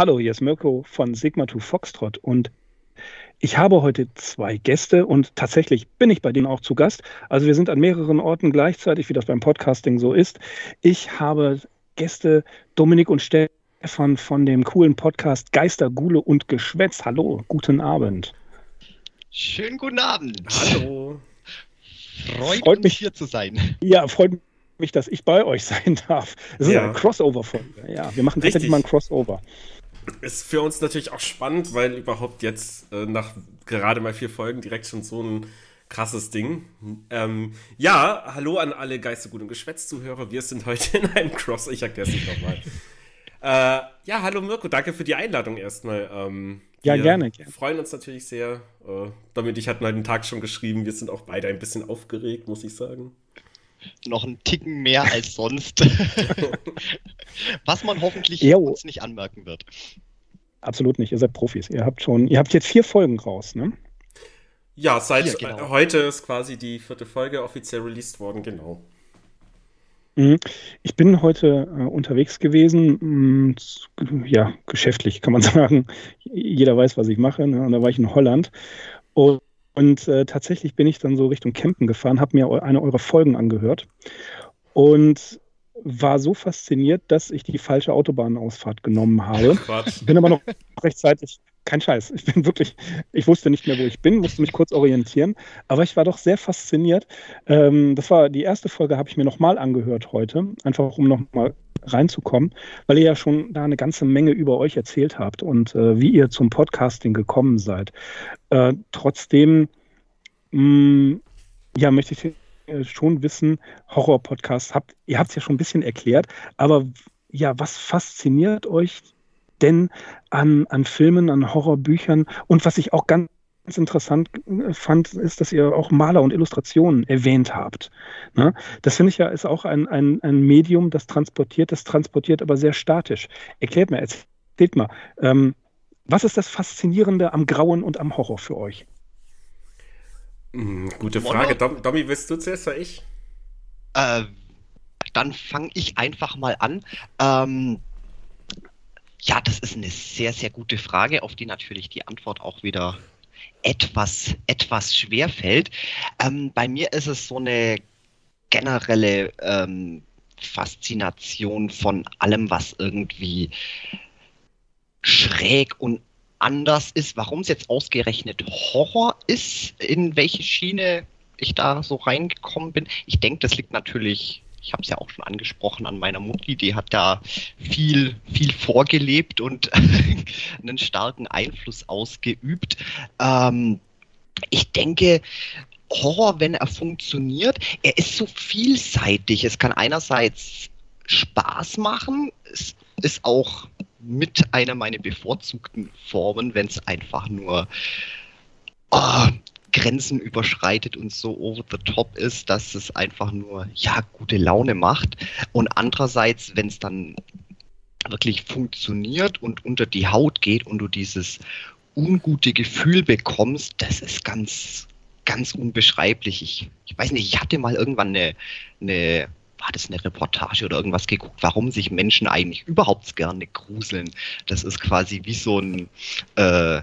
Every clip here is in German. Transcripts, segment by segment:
Hallo, hier ist Mirko von Sigma 2 Foxtrot und ich habe heute zwei Gäste und tatsächlich bin ich bei denen auch zu Gast. Also wir sind an mehreren Orten gleichzeitig, wie das beim Podcasting so ist. Ich habe Gäste Dominik und Stefan von dem coolen Podcast Geister, Gule und Geschwätz. Hallo, guten Abend. Schönen guten Abend. Hallo. Freut, freut mich hier zu sein. Ja, freut mich, dass ich bei euch sein darf. Das ist ja. eine Crossover-Folge. Ja, wir machen tatsächlich mal ein Crossover. Ist für uns natürlich auch spannend, weil überhaupt jetzt äh, nach gerade mal vier Folgen direkt schon so ein krasses Ding. Ähm, ja, hallo an alle Geistergut und Geschwätz-Zuhörer. Wir sind heute in einem Cross. Ich erkläre es nicht nochmal. äh, ja, hallo Mirko, danke für die Einladung erstmal. Ähm, ja, gerne, gerne. freuen uns natürlich sehr. Äh, damit ich hatte den Tag schon geschrieben. Wir sind auch beide ein bisschen aufgeregt, muss ich sagen noch einen Ticken mehr als sonst. Was man hoffentlich jo. uns nicht anmerken wird. Absolut nicht, ihr seid Profis. Ihr habt schon, ihr habt jetzt vier Folgen raus, ne? Ja, seit ja, genau. heute ist quasi die vierte Folge offiziell released worden, genau. Mhm. Ich bin heute äh, unterwegs gewesen, mh, mm, ja, geschäftlich kann man sagen. Jeder weiß, was ich mache. Ne? Und da war ich in Holland. Und und äh, tatsächlich bin ich dann so Richtung Campen gefahren, habe mir eine eurer Folgen angehört und war so fasziniert, dass ich die falsche Autobahnausfahrt genommen habe. Quatsch. Bin aber noch rechtzeitig, kein Scheiß. Ich bin wirklich, ich wusste nicht mehr, wo ich bin, musste mich kurz orientieren. Aber ich war doch sehr fasziniert. Ähm, das war die erste Folge, habe ich mir nochmal angehört heute, einfach um nochmal reinzukommen, weil ihr ja schon da eine ganze Menge über euch erzählt habt und äh, wie ihr zum Podcasting gekommen seid. Äh, trotzdem, mm, ja, möchte ich schon wissen, Horror-Podcasts habt, ihr habt es ja schon ein bisschen erklärt, aber ja, was fasziniert euch denn an, an Filmen, an Horrorbüchern und was ich auch ganz interessant äh, fand, ist, dass ihr auch Maler und Illustrationen erwähnt habt. Ne? Das finde ich ja ist auch ein, ein, ein Medium, das transportiert, das transportiert aber sehr statisch. Erklärt mir, erzählt mal, ähm, was ist das Faszinierende am Grauen und am Horror für euch? Hm, gute Frage. Dom, Domi, willst du zuerst oder ich? Äh, dann fange ich einfach mal an. Ähm, ja, das ist eine sehr, sehr gute Frage, auf die natürlich die Antwort auch wieder etwas, etwas schwer fällt. Ähm, bei mir ist es so eine generelle ähm, Faszination von allem, was irgendwie schräg und anders ist. Warum es jetzt ausgerechnet Horror ist, in welche Schiene ich da so reingekommen bin. Ich denke, das liegt natürlich ich habe es ja auch schon angesprochen an meiner Mutti, die hat da viel, viel vorgelebt und einen starken Einfluss ausgeübt. Ähm, ich denke, Horror, wenn er funktioniert, er ist so vielseitig. Es kann einerseits Spaß machen, es ist auch mit einer meiner bevorzugten Formen, wenn es einfach nur oh, Grenzen überschreitet und so over the top ist, dass es einfach nur, ja, gute Laune macht. Und andererseits, wenn es dann wirklich funktioniert und unter die Haut geht und du dieses ungute Gefühl bekommst, das ist ganz, ganz unbeschreiblich. Ich, ich weiß nicht, ich hatte mal irgendwann eine, eine war das eine Reportage oder irgendwas geguckt, warum sich Menschen eigentlich überhaupt gerne gruseln. Das ist quasi wie so ein äh,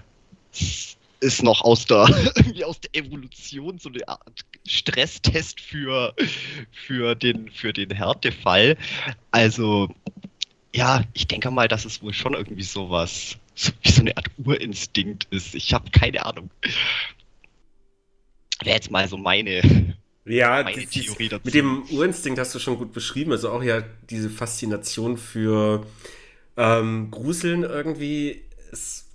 ist noch aus der, irgendwie aus der Evolution so eine Art Stresstest für, für, den, für den Härtefall. Also, ja, ich denke mal, dass es wohl schon irgendwie sowas, so, wie so eine Art Urinstinkt ist. Ich habe keine Ahnung. Wäre jetzt mal so meine, ja, meine die, Theorie dazu. Mit dem Urinstinkt hast du schon gut beschrieben. Also auch ja diese Faszination für ähm, Gruseln irgendwie. ist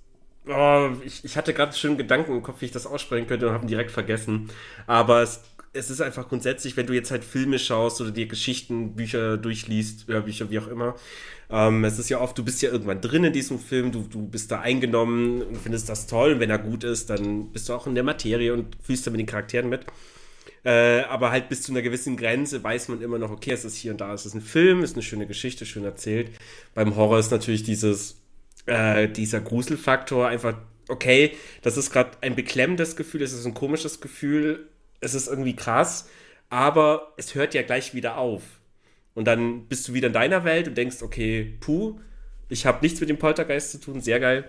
Oh, ich, ich hatte gerade schon Gedanken im Kopf, wie ich das aussprechen könnte und habe ihn direkt vergessen. Aber es, es ist einfach grundsätzlich, wenn du jetzt halt Filme schaust oder dir Geschichten, Bücher durchliest, Hörbücher, wie auch immer. Ähm, es ist ja oft, du bist ja irgendwann drin in diesem Film, du, du bist da eingenommen und findest das toll. Und wenn er gut ist, dann bist du auch in der Materie und fühlst da mit den Charakteren mit. Äh, aber halt bis zu einer gewissen Grenze weiß man immer noch, okay, es ist hier und da, es ist ein Film, es ist eine schöne Geschichte, schön erzählt. Beim Horror ist natürlich dieses, äh, dieser Gruselfaktor einfach, okay, das ist gerade ein beklemmendes Gefühl, es ist ein komisches Gefühl, es ist irgendwie krass, aber es hört ja gleich wieder auf. Und dann bist du wieder in deiner Welt und denkst, okay, puh, Ich habe nichts mit dem Poltergeist zu tun, sehr geil.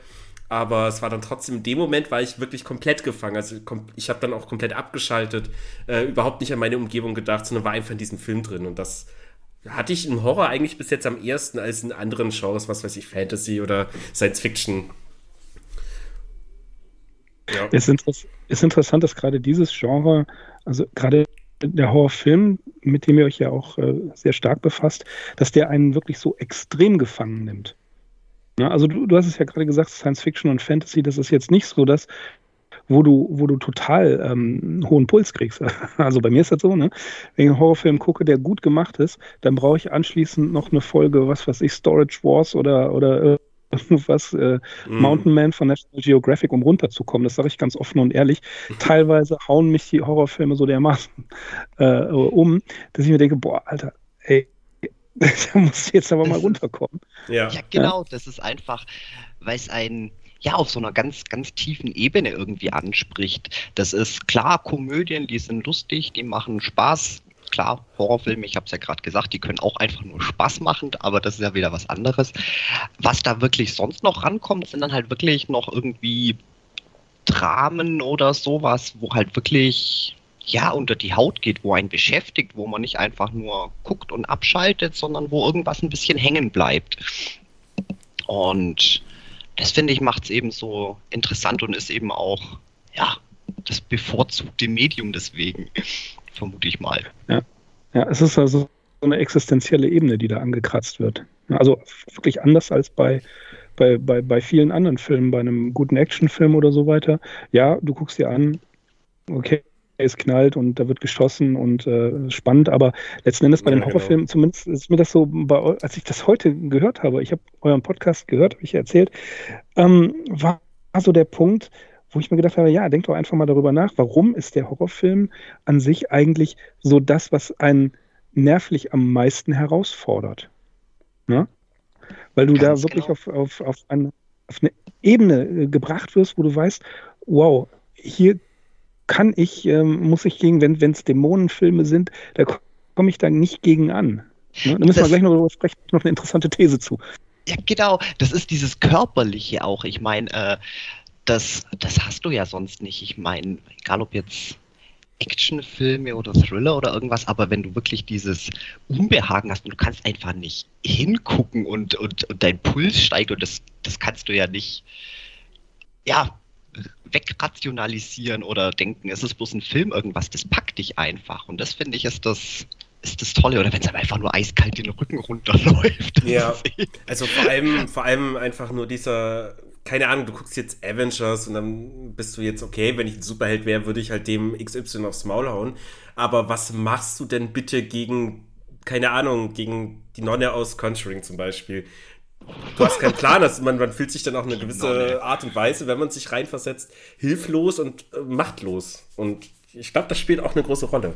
Aber es war dann trotzdem in dem Moment, war ich wirklich komplett gefangen. Also ich habe dann auch komplett abgeschaltet, äh, überhaupt nicht an meine Umgebung gedacht, sondern war einfach in diesem Film drin. Und das hatte ich im Horror eigentlich bis jetzt am ersten als in anderen Genres, was weiß ich, Fantasy oder Science Fiction. Ja. Es ist interessant, dass gerade dieses Genre, also gerade der Horrorfilm, mit dem ihr euch ja auch äh, sehr stark befasst, dass der einen wirklich so extrem gefangen nimmt. Ja, also du, du hast es ja gerade gesagt, Science Fiction und Fantasy, das ist jetzt nicht so, dass wo du, wo du total ähm, hohen Puls kriegst. Also bei mir ist das so, ne? Wenn ich einen Horrorfilm gucke, der gut gemacht ist, dann brauche ich anschließend noch eine Folge, was weiß ich, Storage Wars oder, oder was äh, mm. Mountain Man von National Geographic, um runterzukommen. Das sage ich ganz offen und ehrlich. Teilweise hauen mich die Horrorfilme so dermaßen äh, um, dass ich mir denke, boah, Alter, ey, da muss ich jetzt aber mal runterkommen. Ja, ja genau, das ist einfach, weil es ein ja auf so einer ganz, ganz tiefen Ebene irgendwie anspricht. Das ist klar, Komödien, die sind lustig, die machen Spaß, klar, Horrorfilme, ich habe es ja gerade gesagt, die können auch einfach nur Spaß machen, aber das ist ja wieder was anderes. Was da wirklich sonst noch rankommt, sind dann halt wirklich noch irgendwie Dramen oder sowas, wo halt wirklich ja unter die Haut geht, wo einen beschäftigt, wo man nicht einfach nur guckt und abschaltet, sondern wo irgendwas ein bisschen hängen bleibt. Und das finde ich macht es eben so interessant und ist eben auch ja das bevorzugte Medium deswegen vermute ich mal. Ja. ja, es ist also so eine existenzielle Ebene, die da angekratzt wird. Also wirklich anders als bei, bei, bei, bei vielen anderen Filmen, bei einem guten Actionfilm oder so weiter. Ja, du guckst dir an, okay, es knallt und da wird geschossen und äh, spannend, aber letzten Endes bei ja, den genau. Horrorfilmen, genau. zumindest ist mir das so, bei, als ich das heute gehört habe, ich habe euren Podcast gehört, habe ich erzählt, ähm, war so der Punkt, wo ich mir gedacht habe, ja, denk doch einfach mal darüber nach, warum ist der Horrorfilm an sich eigentlich so das, was einen nervlich am meisten herausfordert? Ne? Weil du Ganz da wirklich genau. auf, auf, auf, eine, auf eine Ebene äh, gebracht wirst, wo du weißt, wow, hier kann ich, ähm, muss ich gegen, wenn es Dämonenfilme sind, da komme ich da nicht gegen an. Ne? Da müssen wir gleich noch darüber sprechen, noch eine interessante These zu. Ja, genau. Das ist dieses Körperliche auch. Ich meine, äh, das, das hast du ja sonst nicht. Ich meine, egal ob jetzt Actionfilme oder Thriller oder irgendwas, aber wenn du wirklich dieses Unbehagen hast und du kannst einfach nicht hingucken und, und, und dein Puls steigt und das, das kannst du ja nicht, ja, wegrationalisieren oder denken, es ist bloß ein Film irgendwas, das packt dich einfach. Und das finde ich ist das, ist das Tolle. Oder wenn es einfach nur eiskalt den Rücken runterläuft. Ja, also vor allem, vor allem einfach nur dieser keine Ahnung, du guckst jetzt Avengers und dann bist du jetzt, okay, wenn ich ein Superheld wäre, würde ich halt dem XY aufs Maul hauen. Aber was machst du denn bitte gegen, keine Ahnung, gegen die Nonne aus Conjuring zum Beispiel? Du hast keinen Plan, also man, man fühlt sich dann auch eine gewisse Art und Weise, wenn man sich reinversetzt, hilflos und äh, machtlos. Und ich glaube, das spielt auch eine große Rolle.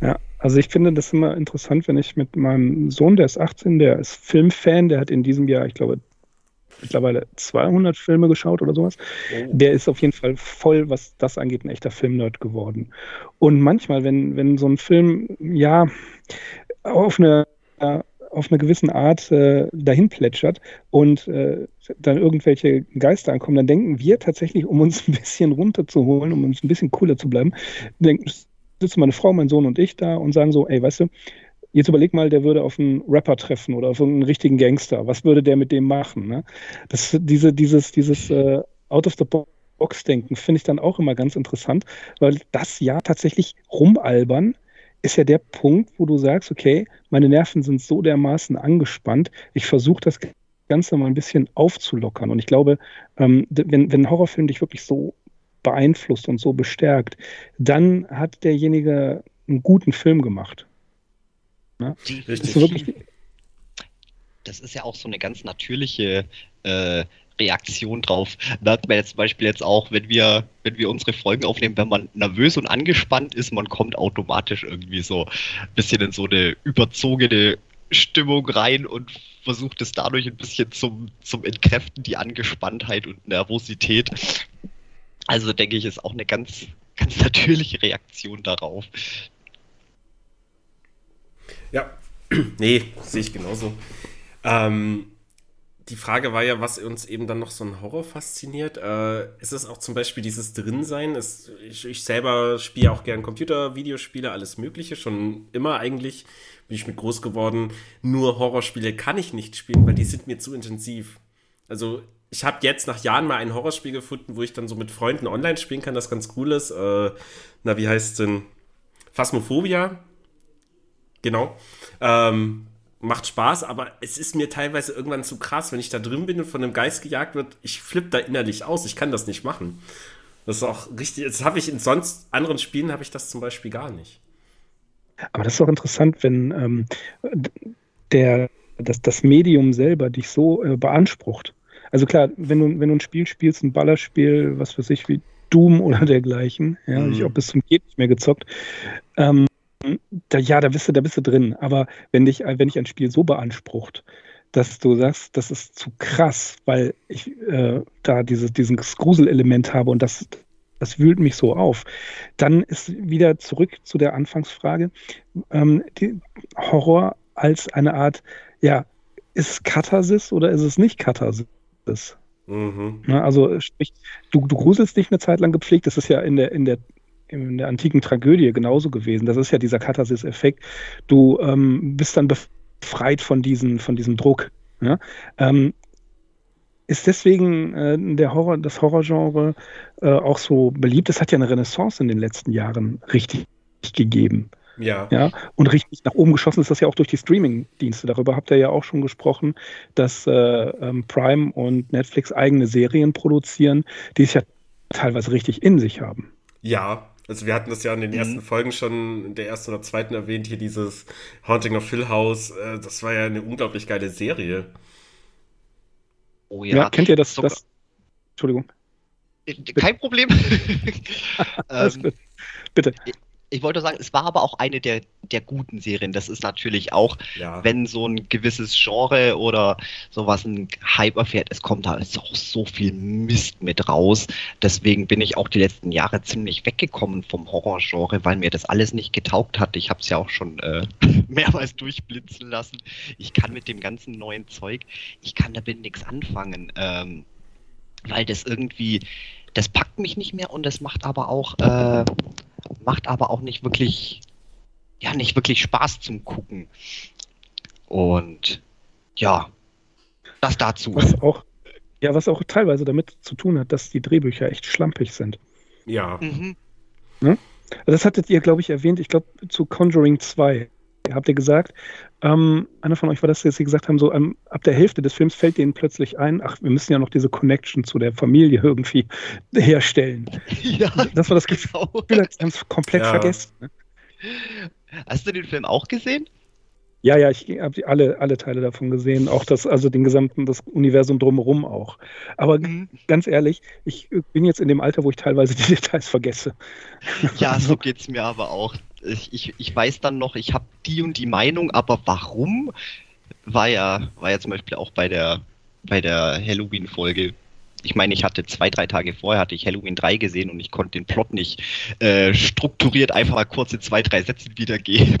Ja, also ich finde das immer interessant, wenn ich mit meinem Sohn, der ist 18, der ist Filmfan, der hat in diesem Jahr, ich glaube, mittlerweile 200 Filme geschaut oder sowas. Oh. Der ist auf jeden Fall voll, was das angeht, ein echter Filmnerd geworden. Und manchmal, wenn, wenn so ein Film, ja, auf eine, auf eine gewisse Art äh, dahin plätschert und äh, dann irgendwelche Geister ankommen, dann denken wir tatsächlich, um uns ein bisschen runterzuholen, um uns ein bisschen cooler zu bleiben, denken, sitzen meine Frau, mein Sohn und ich da und sagen so, ey, weißt du, Jetzt überleg mal, der würde auf einen Rapper treffen oder auf einen richtigen Gangster. Was würde der mit dem machen? Ne? Das, diese, dieses, dieses äh, Out of the Box denken finde ich dann auch immer ganz interessant, weil das ja tatsächlich rumalbern ist ja der Punkt, wo du sagst, okay, meine Nerven sind so dermaßen angespannt, ich versuche das Ganze mal ein bisschen aufzulockern. Und ich glaube, ähm, wenn, wenn ein Horrorfilm dich wirklich so beeinflusst und so bestärkt, dann hat derjenige einen guten Film gemacht. Ne? Das, ist wirklich... das ist ja auch so eine ganz natürliche äh, Reaktion drauf. Da hat man jetzt zum Beispiel jetzt auch, wenn wir, wenn wir unsere Folgen aufnehmen, wenn man nervös und angespannt ist, man kommt automatisch irgendwie so ein bisschen in so eine überzogene Stimmung rein und versucht es dadurch ein bisschen zum, zum Entkräften, die Angespanntheit und Nervosität. Also denke ich, ist auch eine ganz, ganz natürliche Reaktion darauf. Ja, nee, sehe ich genauso. Ähm, die Frage war ja, was uns eben dann noch so ein Horror fasziniert. Äh, ist es auch zum Beispiel dieses Drinsein? Ist, ich, ich selber spiele auch gern Computer, Videospiele, alles Mögliche. Schon immer eigentlich bin ich mit groß geworden. Nur Horrorspiele kann ich nicht spielen, weil die sind mir zu intensiv. Also ich habe jetzt nach Jahren mal ein Horrorspiel gefunden, wo ich dann so mit Freunden online spielen kann, das ganz cool ist. Äh, na, wie heißt es denn? Phasmophobia. Genau. Ähm, macht Spaß, aber es ist mir teilweise irgendwann zu krass, wenn ich da drin bin und von einem Geist gejagt wird. Ich flippe da innerlich aus. Ich kann das nicht machen. Das ist auch richtig. Das habe ich in sonst anderen Spielen habe ich das zum Beispiel gar nicht. Aber das ist auch interessant, wenn ähm, der, das, das Medium selber dich so äh, beansprucht. Also klar, wenn du, wenn du ein Spiel spielst, ein Ballerspiel, was für sich wie Doom oder dergleichen, ja, mhm. ich habe bis zum Geht nicht mehr gezockt, ähm, da, ja, da bist du, da bist du drin. Aber wenn dich, wenn dich ein Spiel so beansprucht, dass du sagst, das ist zu krass, weil ich äh, da dieses, dieses Gruselelement habe und das, das wühlt mich so auf. Dann ist wieder zurück zu der Anfangsfrage, ähm, die Horror als eine Art, ja, ist es Katharsis oder ist es nicht Katharsis? Mhm. Na, also sprich, du, du gruselst dich eine Zeit lang gepflegt, das ist ja in der, in der in der antiken Tragödie genauso gewesen. Das ist ja dieser Katharsis-Effekt. Du ähm, bist dann befreit von, diesen, von diesem Druck. Ja? Ähm, ist deswegen äh, der Horror, das Horrorgenre äh, auch so beliebt? Es hat ja eine Renaissance in den letzten Jahren richtig gegeben. Ja. ja. Und richtig nach oben geschossen ist das ja auch durch die Streaming-Dienste. Darüber habt ihr ja auch schon gesprochen, dass äh, ähm, Prime und Netflix eigene Serien produzieren, die es ja teilweise richtig in sich haben. Ja, also wir hatten das ja in den mhm. ersten Folgen schon, in der ersten oder zweiten erwähnt, hier dieses Haunting of Hill House. Äh, das war ja eine unglaublich geile Serie. Oh ja. ja kennt ihr das, das? Entschuldigung. Äh, kein Problem. ähm, Bitte ich wollte sagen, es war aber auch eine der, der guten Serien. Das ist natürlich auch, ja. wenn so ein gewisses Genre oder sowas ein Hype erfährt, es kommt da ist auch so viel Mist mit raus. Deswegen bin ich auch die letzten Jahre ziemlich weggekommen vom Horrorgenre, weil mir das alles nicht getaugt hat. Ich habe es ja auch schon äh, mehrmals durchblitzen lassen. Ich kann mit dem ganzen neuen Zeug, ich kann damit nichts anfangen, ähm, weil das irgendwie, das packt mich nicht mehr und das macht aber auch äh, macht aber auch nicht wirklich, ja, nicht wirklich Spaß zum Gucken. Und ja, das dazu. Was auch, ja, was auch teilweise damit zu tun hat, dass die Drehbücher echt schlampig sind. Ja. Mhm. Ne? Das hattet ihr, glaube ich, erwähnt, ich glaube, zu Conjuring 2 habt ihr gesagt, ähm, einer von euch war das, dass sie gesagt haben, so ähm, ab der Hälfte des Films fällt denen plötzlich ein, ach, wir müssen ja noch diese Connection zu der Familie irgendwie herstellen. Ja, das war das Gefühl, genau. als haben es komplett ja. vergessen. Ne? Hast du den Film auch gesehen? Ja, ja, ich habe alle, alle Teile davon gesehen, auch das, also den gesamten, das Universum drumherum auch. Aber mhm. ganz ehrlich, ich bin jetzt in dem Alter, wo ich teilweise die Details vergesse. Ja, so geht es mir aber auch ich, ich, weiß dann noch, ich habe die und die Meinung, aber warum? War ja, war ja zum Beispiel auch bei der, bei der Halloween-Folge. Ich meine, ich hatte zwei, drei Tage vorher hatte ich Halloween 3 gesehen und ich konnte den Plot nicht äh, strukturiert einfach mal kurze zwei, drei Sätze wiedergeben.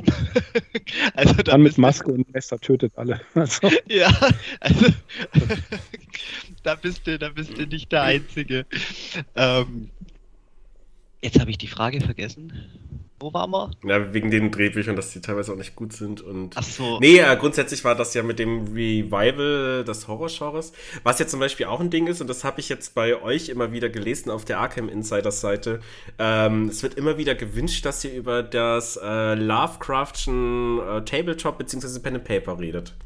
also dann, dann mit Maske und Messer tötet alle. Also. Ja, also da bist du, da bist du nicht der Einzige. Ähm, jetzt habe ich die Frage vergessen. Wo waren wir? Ja, wegen den Drehbüchern, dass die teilweise auch nicht gut sind. Und Ach so. Nee, äh, grundsätzlich war das ja mit dem Revival des Horror-Genres. Was ja zum Beispiel auch ein Ding ist, und das habe ich jetzt bei euch immer wieder gelesen auf der Arkham Insiders Seite. Ähm, es wird immer wieder gewünscht, dass ihr über das äh, Lovecraftschen äh, Tabletop bzw. Pen and Paper redet.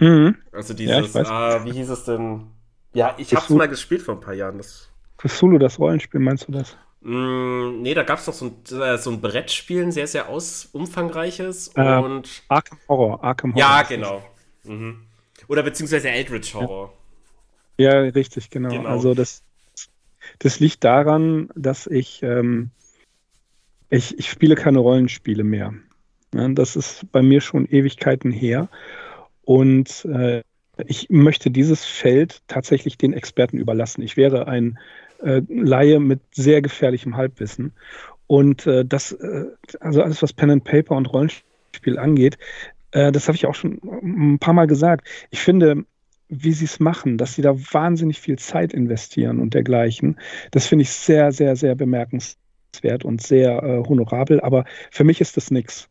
Mhm. Also dieses, ja, äh, wie hieß es denn? Ja, ich habe es mal gespielt vor ein paar Jahren. Das Cthulhu, das Rollenspiel, meinst du das? Mm, nee, da gab es doch so ein, äh, so ein Brettspiel, ein sehr, sehr aus, umfangreiches. Äh, und Arkham Horror. Arkham Horror ja, genau. Mhm. Oder beziehungsweise Eldritch Horror. Ja, ja richtig, genau. genau. Also das, das liegt daran, dass ich, ähm, ich, ich spiele keine Rollenspiele mehr. Ja, das ist bei mir schon Ewigkeiten her. Und äh, ich möchte dieses Feld tatsächlich den Experten überlassen. Ich wäre ein äh, Laie mit sehr gefährlichem Halbwissen. Und äh, das, äh, also alles, was Pen and Paper und Rollenspiel angeht, äh, das habe ich auch schon ein paar Mal gesagt, ich finde, wie sie es machen, dass sie da wahnsinnig viel Zeit investieren und dergleichen, das finde ich sehr, sehr, sehr bemerkenswert und sehr äh, honorabel. Aber für mich ist das nichts.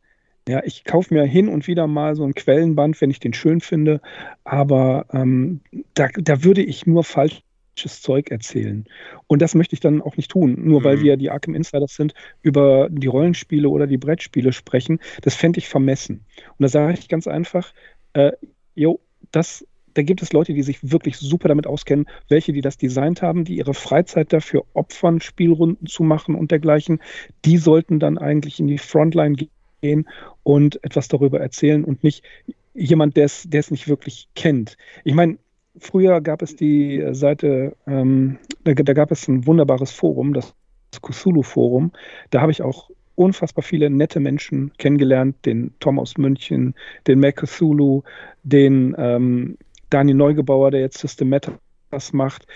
Ja, ich kaufe mir hin und wieder mal so ein Quellenband, wenn ich den schön finde, aber ähm, da, da würde ich nur falsches Zeug erzählen. Und das möchte ich dann auch nicht tun, nur mhm. weil wir die Arkham Insiders sind, über die Rollenspiele oder die Brettspiele sprechen. Das fände ich vermessen. Und da sage ich ganz einfach, äh, jo, das da gibt es Leute, die sich wirklich super damit auskennen, welche, die das designt haben, die ihre Freizeit dafür opfern, Spielrunden zu machen und dergleichen. Die sollten dann eigentlich in die Frontline gehen gehen und etwas darüber erzählen und nicht jemand, der es nicht wirklich kennt. Ich meine, früher gab es die Seite, ähm, da, da, gab es ein wunderbares Forum, das Cthulhu-Forum. Da habe ich auch unfassbar viele nette Menschen kennengelernt, den Tom aus München, den Mac Cthulhu, den ähm, Daniel Neugebauer, der jetzt Systematas macht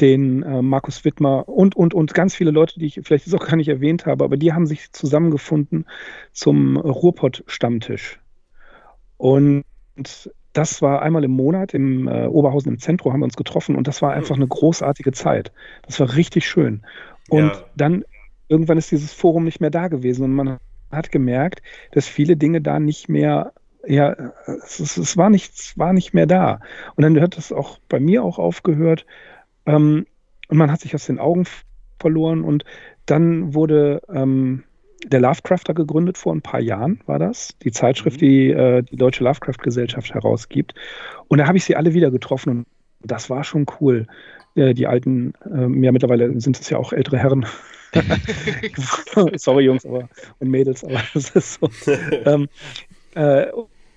den äh, Markus Wittmer und, und, und ganz viele Leute, die ich vielleicht jetzt auch gar nicht erwähnt habe, aber die haben sich zusammengefunden zum Ruhrpott-Stammtisch. Und das war einmal im Monat im äh, Oberhausen im Zentrum haben wir uns getroffen und das war einfach eine großartige Zeit. Das war richtig schön. Und ja. dann irgendwann ist dieses Forum nicht mehr da gewesen und man hat gemerkt, dass viele Dinge da nicht mehr ja, es, es, war nichts, war nicht mehr da. Und dann hat es auch bei mir auch aufgehört, ähm, und man hat sich aus den Augen verloren und dann wurde ähm, der Lovecrafter gegründet vor ein paar Jahren, war das. Die Zeitschrift, mhm. die äh, die Deutsche Lovecraft-Gesellschaft herausgibt. Und da habe ich sie alle wieder getroffen und das war schon cool. Äh, die alten, äh, ja mittlerweile sind es ja auch ältere Herren. Sorry Jungs aber, und Mädels, aber das ist so. ähm, äh,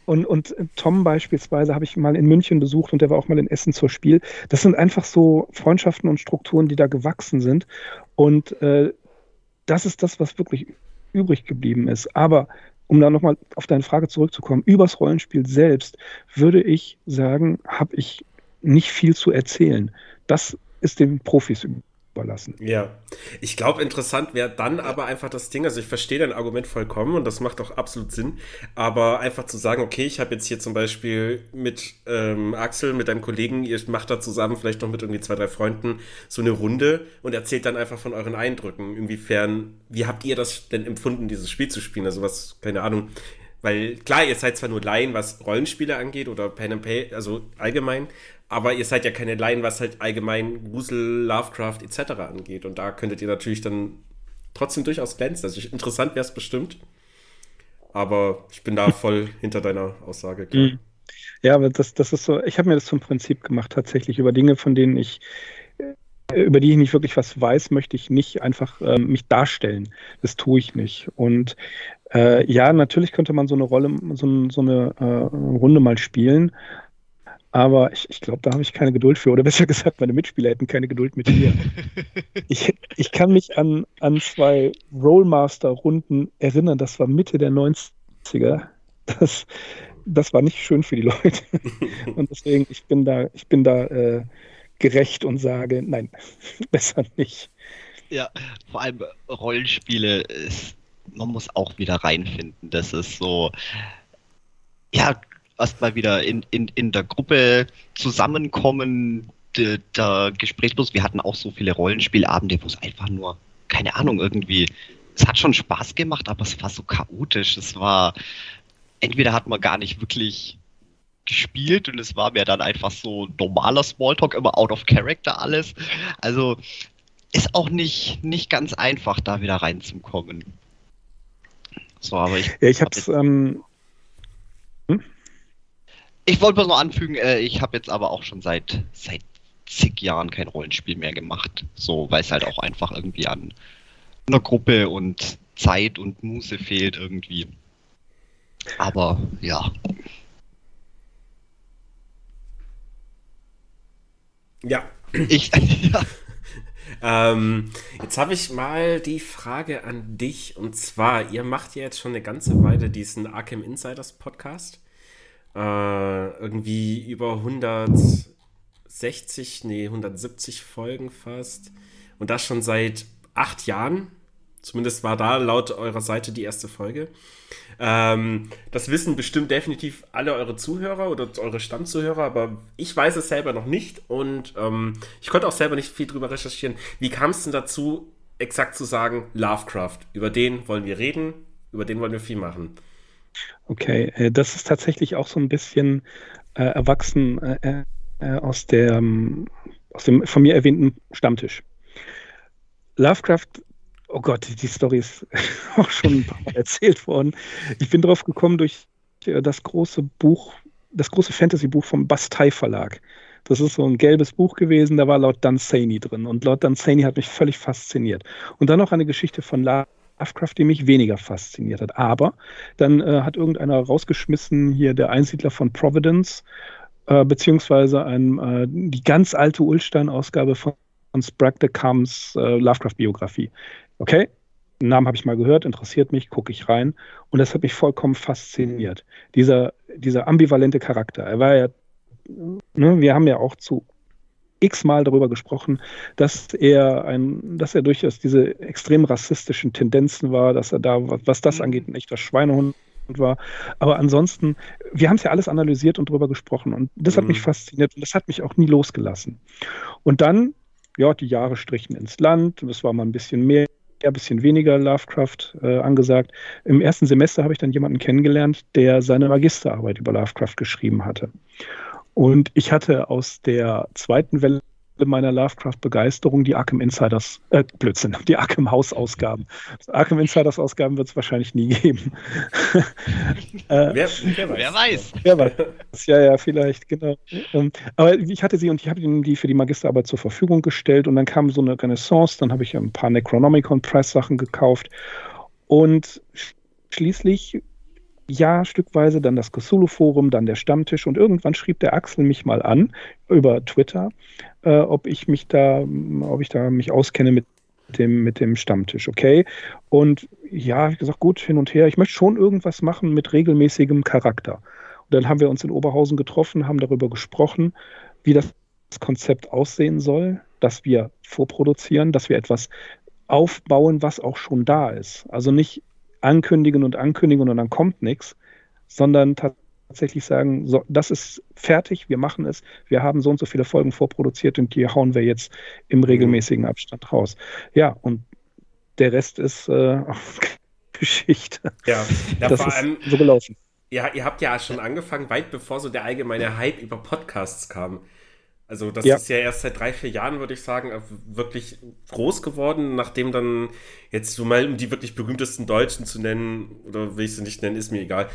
und, und Tom beispielsweise habe ich mal in München besucht und der war auch mal in Essen zur Spiel. Das sind einfach so Freundschaften und Strukturen, die da gewachsen sind. Und äh, das ist das, was wirklich übrig geblieben ist. Aber um da nochmal auf deine Frage zurückzukommen, übers Rollenspiel selbst würde ich sagen, habe ich nicht viel zu erzählen. Das ist den Profis überlassen. Ja, ich glaube, interessant wäre dann aber einfach das Ding, also ich verstehe dein Argument vollkommen und das macht auch absolut Sinn, aber einfach zu sagen, okay, ich habe jetzt hier zum Beispiel mit ähm, Axel, mit deinem Kollegen, ihr macht da zusammen vielleicht noch mit irgendwie zwei, drei Freunden so eine Runde und erzählt dann einfach von euren Eindrücken, inwiefern, wie habt ihr das denn empfunden, dieses Spiel zu spielen, also was, keine Ahnung, weil klar, ihr seid zwar nur Laien, was Rollenspiele angeht oder Pen and Pay, also allgemein, aber ihr seid ja keine Laien, was halt allgemein Grusel, Lovecraft etc. angeht. Und da könntet ihr natürlich dann trotzdem durchaus glänzen. Also interessant wäre es bestimmt. Aber ich bin da voll hinter deiner Aussage. Klar. Mhm. Ja, aber das, das ist so, ich habe mir das zum Prinzip gemacht, tatsächlich über Dinge, von denen ich, äh, über die ich nicht wirklich was weiß, möchte ich nicht einfach äh, mich darstellen. Das tue ich nicht. Und äh, ja, natürlich könnte man so eine Rolle, so, so eine äh, Runde mal spielen, aber ich, ich glaube, da habe ich keine Geduld für. Oder besser gesagt, meine Mitspieler hätten keine Geduld mit mir. ich, ich kann mich an, an zwei Rollmaster-Runden erinnern. Das war Mitte der 90er. Das, das war nicht schön für die Leute. Und deswegen, ich bin da, ich bin da äh, gerecht und sage, nein, besser nicht. Ja, vor allem Rollenspiele, ist, man muss auch wieder reinfinden. Das ist so, ja, erstmal wieder in, in, in der Gruppe zusammenkommen, der, der Gesprächsbus. Wir hatten auch so viele Rollenspielabende, wo es einfach nur, keine Ahnung, irgendwie, es hat schon Spaß gemacht, aber es war so chaotisch. Es war, entweder hat man gar nicht wirklich gespielt und es war mir dann einfach so normaler Smalltalk, immer out of character alles. Also ist auch nicht, nicht ganz einfach, da wieder reinzukommen. So, aber ich. Ja, ich hab's. Hab ähm, hm? Ich wollte bloß noch anfügen, äh, ich habe jetzt aber auch schon seit, seit zig Jahren kein Rollenspiel mehr gemacht. So, weil es halt auch einfach irgendwie an einer Gruppe und Zeit und Muße fehlt irgendwie. Aber ja. Ja. Ich, ja. Ähm, jetzt habe ich mal die Frage an dich. Und zwar, ihr macht ja jetzt schon eine ganze Weile diesen Arkham Insiders Podcast äh, irgendwie über 160, nee, 170 Folgen fast. Und das schon seit acht Jahren. Zumindest war da laut eurer Seite die erste Folge. Ähm, das wissen bestimmt definitiv alle eure Zuhörer oder eure Stammzuhörer, aber ich weiß es selber noch nicht und ähm, ich konnte auch selber nicht viel drüber recherchieren. Wie kam es denn dazu, exakt zu sagen, Lovecraft? Über den wollen wir reden, über den wollen wir viel machen. Okay, äh, das ist tatsächlich auch so ein bisschen äh, erwachsen äh, äh aus, der, ähm, aus dem von mir erwähnten Stammtisch. Lovecraft oh Gott, die Story ist auch schon ein paar Mal erzählt worden. Ich bin drauf gekommen durch äh, das große Buch, das große Fantasy-Buch vom Bastei Verlag. Das ist so ein gelbes Buch gewesen, da war Lord Dunsany drin. Und Lord Dunsany hat mich völlig fasziniert. Und dann noch eine Geschichte von Lovecraft, die mich weniger fasziniert hat. Aber dann äh, hat irgendeiner rausgeschmissen, hier der Einsiedler von Providence, äh, beziehungsweise ein, äh, die ganz alte Ulstein-Ausgabe von Sprague de Camps äh, Lovecraft-Biografie okay, den Namen habe ich mal gehört, interessiert mich, gucke ich rein. Und das hat mich vollkommen fasziniert. Dieser, dieser ambivalente Charakter. Er war ja, ne, wir haben ja auch zu x-mal darüber gesprochen, dass er ein, dass er durchaus diese extrem rassistischen Tendenzen war, dass er da, was das mhm. angeht, ein echter Schweinehund war. Aber ansonsten, wir haben es ja alles analysiert und darüber gesprochen. Und das hat mich mhm. fasziniert und das hat mich auch nie losgelassen. Und dann, ja, die Jahre strichen ins Land, es war mal ein bisschen mehr ein bisschen weniger Lovecraft äh, angesagt. Im ersten Semester habe ich dann jemanden kennengelernt, der seine Magisterarbeit über Lovecraft geschrieben hatte. Und ich hatte aus der zweiten Welle meiner Lovecraft-Begeisterung die Arkham Insiders, äh, Blödsinn, die Arkham House-Ausgaben. Arkham Insiders-Ausgaben wird es wahrscheinlich nie geben. äh, wer, wer, weiß. wer, weiß. Wer weiß. Ja, ja, vielleicht, genau. Ähm, aber ich hatte sie und ich habe ihnen die für die Magisterarbeit zur Verfügung gestellt und dann kam so eine Renaissance, dann habe ich ein paar Necronomicon Press-Sachen gekauft und schließlich ja, stückweise dann das Cthulhu-Forum, dann der Stammtisch und irgendwann schrieb der Axel mich mal an über Twitter, äh, ob ich mich da, ob ich da mich auskenne mit dem, mit dem Stammtisch, okay? Und ja, ich gesagt, gut, hin und her, ich möchte schon irgendwas machen mit regelmäßigem Charakter. Und dann haben wir uns in Oberhausen getroffen, haben darüber gesprochen, wie das Konzept aussehen soll, dass wir vorproduzieren, dass wir etwas aufbauen, was auch schon da ist. Also nicht ankündigen und ankündigen und dann kommt nichts, sondern tatsächlich sagen, so, das ist fertig, wir machen es, wir haben so und so viele Folgen vorproduziert und die hauen wir jetzt im mhm. regelmäßigen Abstand raus. Ja, und der Rest ist äh, Geschichte. Ja, ja das vor allem so gelaufen. Ja, ihr habt ja schon angefangen, weit bevor so der allgemeine Hype über Podcasts kam. Also das ja. ist ja erst seit drei, vier Jahren, würde ich sagen, wirklich groß geworden, nachdem dann jetzt so mal, um die wirklich berühmtesten Deutschen zu nennen, oder will ich sie nicht nennen, ist mir egal,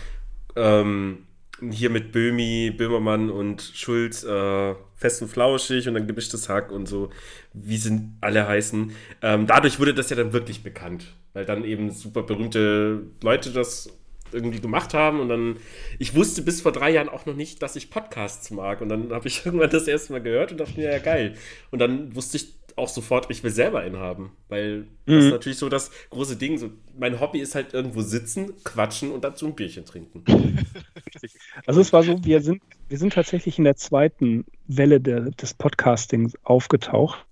ähm, hier mit Böhmi, Böhmermann und Schulz, äh, fest und flauschig und dann gemischtes Hack und so, wie sind alle heißen. Ähm, dadurch wurde das ja dann wirklich bekannt, weil dann eben super berühmte Leute das irgendwie gemacht haben und dann, ich wusste bis vor drei Jahren auch noch nicht, dass ich Podcasts mag und dann habe ich irgendwann das erste Mal gehört und dachte mir, ja geil. Und dann wusste ich auch sofort, ich will selber einen haben, weil das ist mhm. natürlich so das große Ding. So, mein Hobby ist halt irgendwo sitzen, quatschen und dazu ein Bierchen trinken. Also es war so, wir sind, wir sind tatsächlich in der zweiten Welle der, des Podcastings aufgetaucht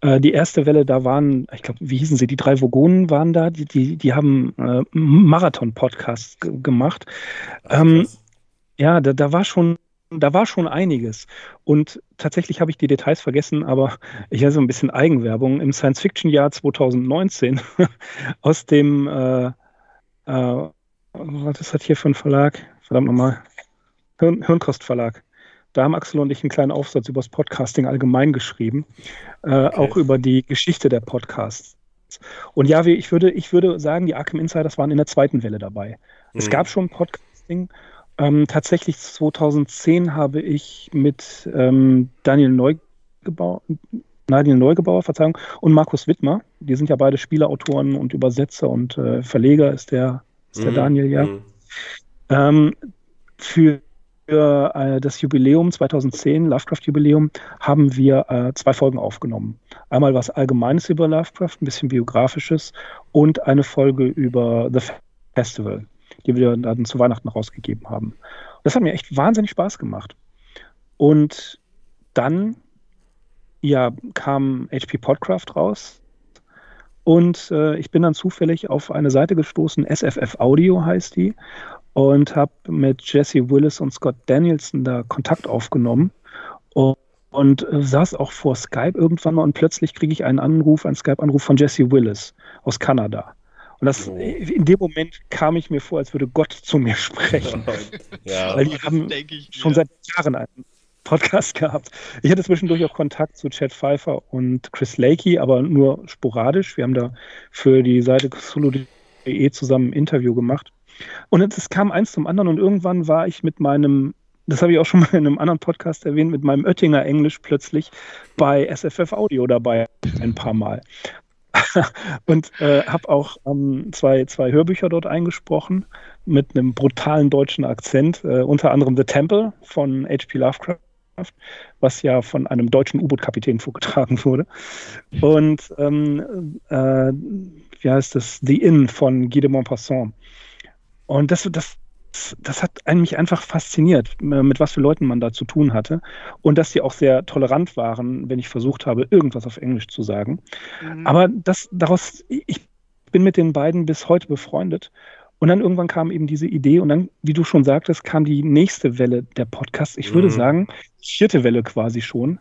äh, die erste Welle, da waren, ich glaube, wie hießen sie, die drei Vogonen waren da, die, die, die haben äh, Marathon-Podcasts gemacht. Ähm, ja, da, da war schon da war schon einiges. Und tatsächlich habe ich die Details vergessen, aber ich habe so ein bisschen Eigenwerbung. Im Science-Fiction-Jahr 2019 aus dem, äh, äh, was ist das hier für ein Verlag? Verdammt nochmal. Hirn, Hirnkost-Verlag. Da haben Axel und ich einen kleinen Aufsatz über das Podcasting allgemein geschrieben, äh, okay. auch über die Geschichte der Podcasts. Und ja, ich würde, ich würde sagen, die Arkham Insiders waren in der zweiten Welle dabei. Mhm. Es gab schon Podcasting. Ähm, tatsächlich 2010 habe ich mit ähm, Daniel Neugebauer, Daniel Neugebauer, Verzeihung, und Markus Wittmer, die sind ja beide Spieleautoren und Übersetzer und äh, Verleger ist der, ist der mhm. Daniel, ja. Mhm. Ähm, für für äh, das Jubiläum 2010, Lovecraft-Jubiläum, haben wir äh, zwei Folgen aufgenommen. Einmal was Allgemeines über Lovecraft, ein bisschen Biografisches und eine Folge über The Festival, die wir dann zu Weihnachten rausgegeben haben. Das hat mir echt wahnsinnig Spaß gemacht. Und dann ja, kam HP Podcraft raus Und äh, ich bin dann zufällig auf eine Seite gestoßen, SFF Audio heißt die, und habe mit Jesse Willis und Scott Danielson da Kontakt aufgenommen. Und und äh, saß auch vor Skype irgendwann mal und plötzlich kriege ich einen Anruf, einen Skype-Anruf von Jesse Willis aus Kanada. Und das, oh. in dem Moment kam ich mir vor, als würde Gott zu mir sprechen. ja, Weil die haben schon seit Jahren einen Podcast gehabt. Ich hatte zwischendurch auch Kontakt zu Chad Pfeiffer und Chris Lakey, aber nur sporadisch. Wir haben da für die Seite solo.de zusammen ein Interview gemacht. Und es kam eins zum anderen und irgendwann war ich mit meinem das habe ich auch schon mal in einem anderen Podcast erwähnt, mit meinem Oettinger Englisch plötzlich bei SFF Audio dabei ein paar Mal. und äh, habe auch ähm, zwei, zwei Hörbücher dort eingesprochen mit einem brutalen deutschen Akzent, äh, unter anderem The Temple von H.P. Lovecraft, was ja von einem deutschen U-Boot-Kapitän vorgetragen wurde. Und ähm, äh, wie heißt das? The Inn von Guy de Maupassant. Und das, das das hat mich einfach fasziniert, äh, mit was für Leuten man da zu tun hatte. Und dass sie auch sehr tolerant waren, wenn ich versucht habe, irgendwas auf Englisch zu sagen. Mhm. Aber das daraus, ich bin mit den beiden bis heute befreundet. Und dann irgendwann kam eben diese Idee und dann, wie du schon sagtest, kam die nächste Welle der Podcasts. Ich würde mhm. sagen, vierte Welle quasi schon,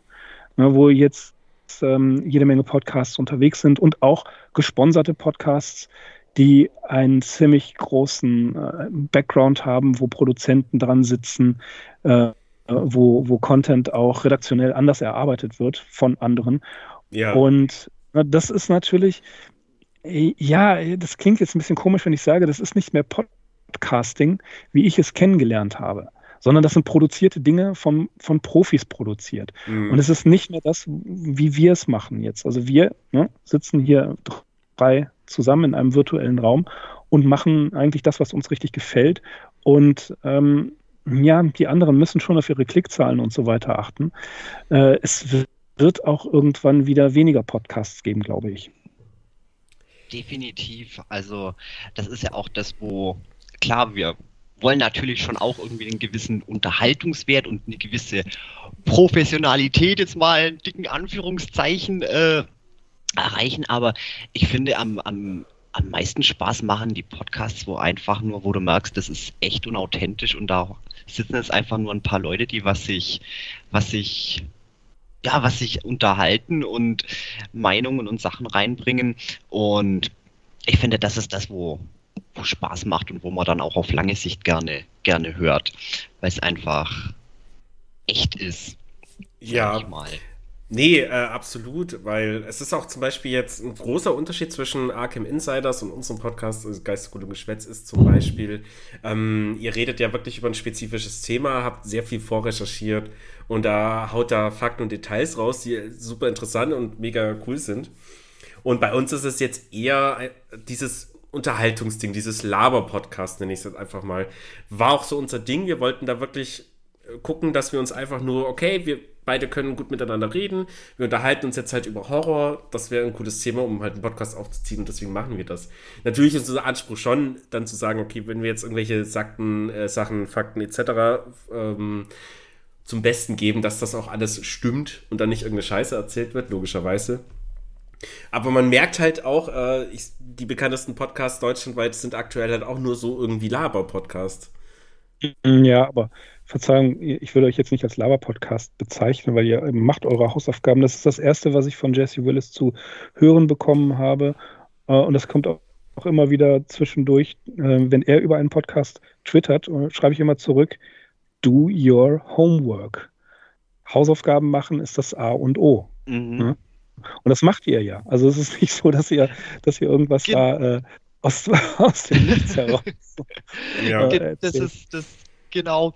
ne, wo jetzt ähm, jede Menge Podcasts unterwegs sind und auch gesponserte Podcasts, die einen ziemlich großen äh, Background haben, wo Produzenten dran sitzen, äh, wo, wo Content auch redaktionell anders erarbeitet wird von anderen. Ja. Und das ist natürlich, ja, das klingt jetzt ein bisschen komisch, wenn ich sage, das ist nicht mehr Podcasting, wie ich es kennengelernt habe sondern das sind produzierte Dinge vom, von Profis produziert. Mhm. Und es ist nicht mehr das, wie wir es machen jetzt. Also wir ne, sitzen hier drei zusammen in einem virtuellen Raum und machen eigentlich das, was uns richtig gefällt. Und ähm, ja, die anderen müssen schon auf ihre Klickzahlen und so weiter achten. Äh, es wird auch irgendwann wieder weniger Podcasts geben, glaube ich. Definitiv. Also das ist ja auch das, wo klar wir wollen natürlich schon auch irgendwie einen gewissen Unterhaltungswert und eine gewisse Professionalität jetzt mal in dicken Anführungszeichen äh, erreichen, aber ich finde am, am, am meisten Spaß machen die Podcasts, wo einfach nur, wo du merkst, das ist echt unauthentisch und da sitzen jetzt einfach nur ein paar Leute, die was sich, was sich, ja, was sich unterhalten und Meinungen und Sachen reinbringen und ich finde, das ist das, wo, wo Spaß macht und wo man dann auch auf lange Sicht gerne, gerne hört, weil es einfach echt ist. Ja, mal. Nee, äh, absolut, weil es ist auch zum Beispiel jetzt ein großer Unterschied zwischen Arkham Insiders und unserem Podcast, also Geistesgut und Geschwätz, ist zum Beispiel, ähm, ihr redet ja wirklich über ein spezifisches Thema, habt sehr viel vorrecherchiert und da haut da Fakten und Details raus, die super interessant und mega cool sind. Und bei uns ist es jetzt eher dieses Unterhaltungsding, dieses Laber-Podcast, nenne ich es jetzt einfach mal, war auch so unser Ding. Wir wollten da wirklich gucken, dass wir uns einfach nur, okay, wir beide können gut miteinander reden. Wir unterhalten uns jetzt halt über Horror. Das wäre ein cooles Thema, um halt einen Podcast aufzuziehen und deswegen machen wir das. Natürlich ist unser Anspruch schon, dann zu sagen, okay, wenn wir jetzt irgendwelche Sakten, äh, Sachen, Fakten etc. Ähm, zum Besten geben, dass das auch alles stimmt und dann nicht irgendeine Scheiße erzählt wird, logischerweise. Aber man merkt halt auch, äh, ich, die bekanntesten Podcasts deutschlandweit sind aktuell halt auch nur so irgendwie Laber-Podcasts. Ja, aber Verzeihung, ich würde euch jetzt nicht als Laber-Podcast bezeichnen, weil ihr macht eure Hausaufgaben. Das ist das Erste, was ich von Jesse Willis zu hören bekommen habe. Äh, und das kommt auch immer wieder zwischendurch, äh, wenn er über einen Podcast twittert, äh, schreibe ich immer zurück, do your homework. Hausaufgaben machen ist das A und O. Mhm. Und das macht ihr ja. Also es ist nicht so, dass ihr, dass ihr irgendwas Ge da äh, aus, aus dem Nichts heraus. ja. das ist das Genau.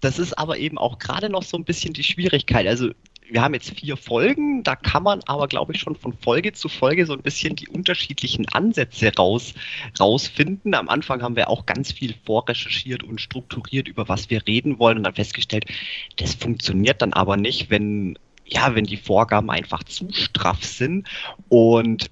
Das ist aber eben auch gerade noch so ein bisschen die Schwierigkeit. Also wir haben jetzt vier Folgen, da kann man aber, glaube ich, schon von Folge zu Folge so ein bisschen die unterschiedlichen Ansätze raus, rausfinden. Am Anfang haben wir auch ganz viel vorrecherchiert und strukturiert, über was wir reden wollen und dann festgestellt, das funktioniert dann aber nicht, wenn, ja, wenn die Vorgaben einfach zu straff sind und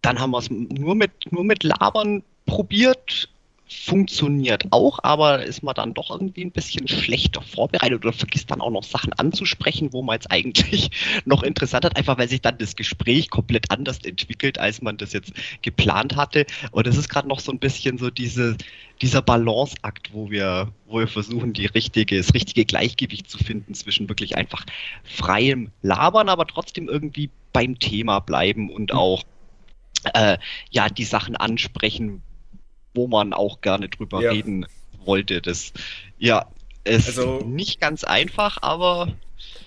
dann haben wir es nur mit, nur mit Labern probiert funktioniert auch, aber ist man dann doch irgendwie ein bisschen schlechter vorbereitet oder vergisst dann auch noch Sachen anzusprechen, wo man jetzt eigentlich noch interessant hat, einfach weil sich dann das Gespräch komplett anders entwickelt, als man das jetzt geplant hatte. Und es ist gerade noch so ein bisschen so diese, dieser Balanceakt, wo wir, wo wir versuchen, die richtige, das richtige Gleichgewicht zu finden zwischen wirklich einfach freiem Labern, aber trotzdem irgendwie beim Thema bleiben und auch äh, ja die Sachen ansprechen, wo man auch gerne drüber ja. reden wollte. Das ja, ist also, nicht ganz einfach, aber.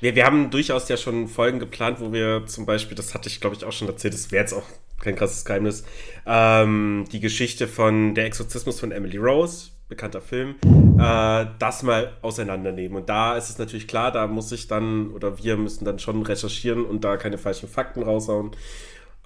Wir, wir haben durchaus ja schon Folgen geplant, wo wir zum Beispiel, das hatte ich glaube ich auch schon erzählt, das wäre jetzt auch kein krasses Geheimnis, ähm, die Geschichte von Der Exorzismus von Emily Rose, bekannter Film, äh, das mal auseinandernehmen. Und da ist es natürlich klar, da muss ich dann, oder wir müssen dann schon recherchieren und da keine falschen Fakten raushauen.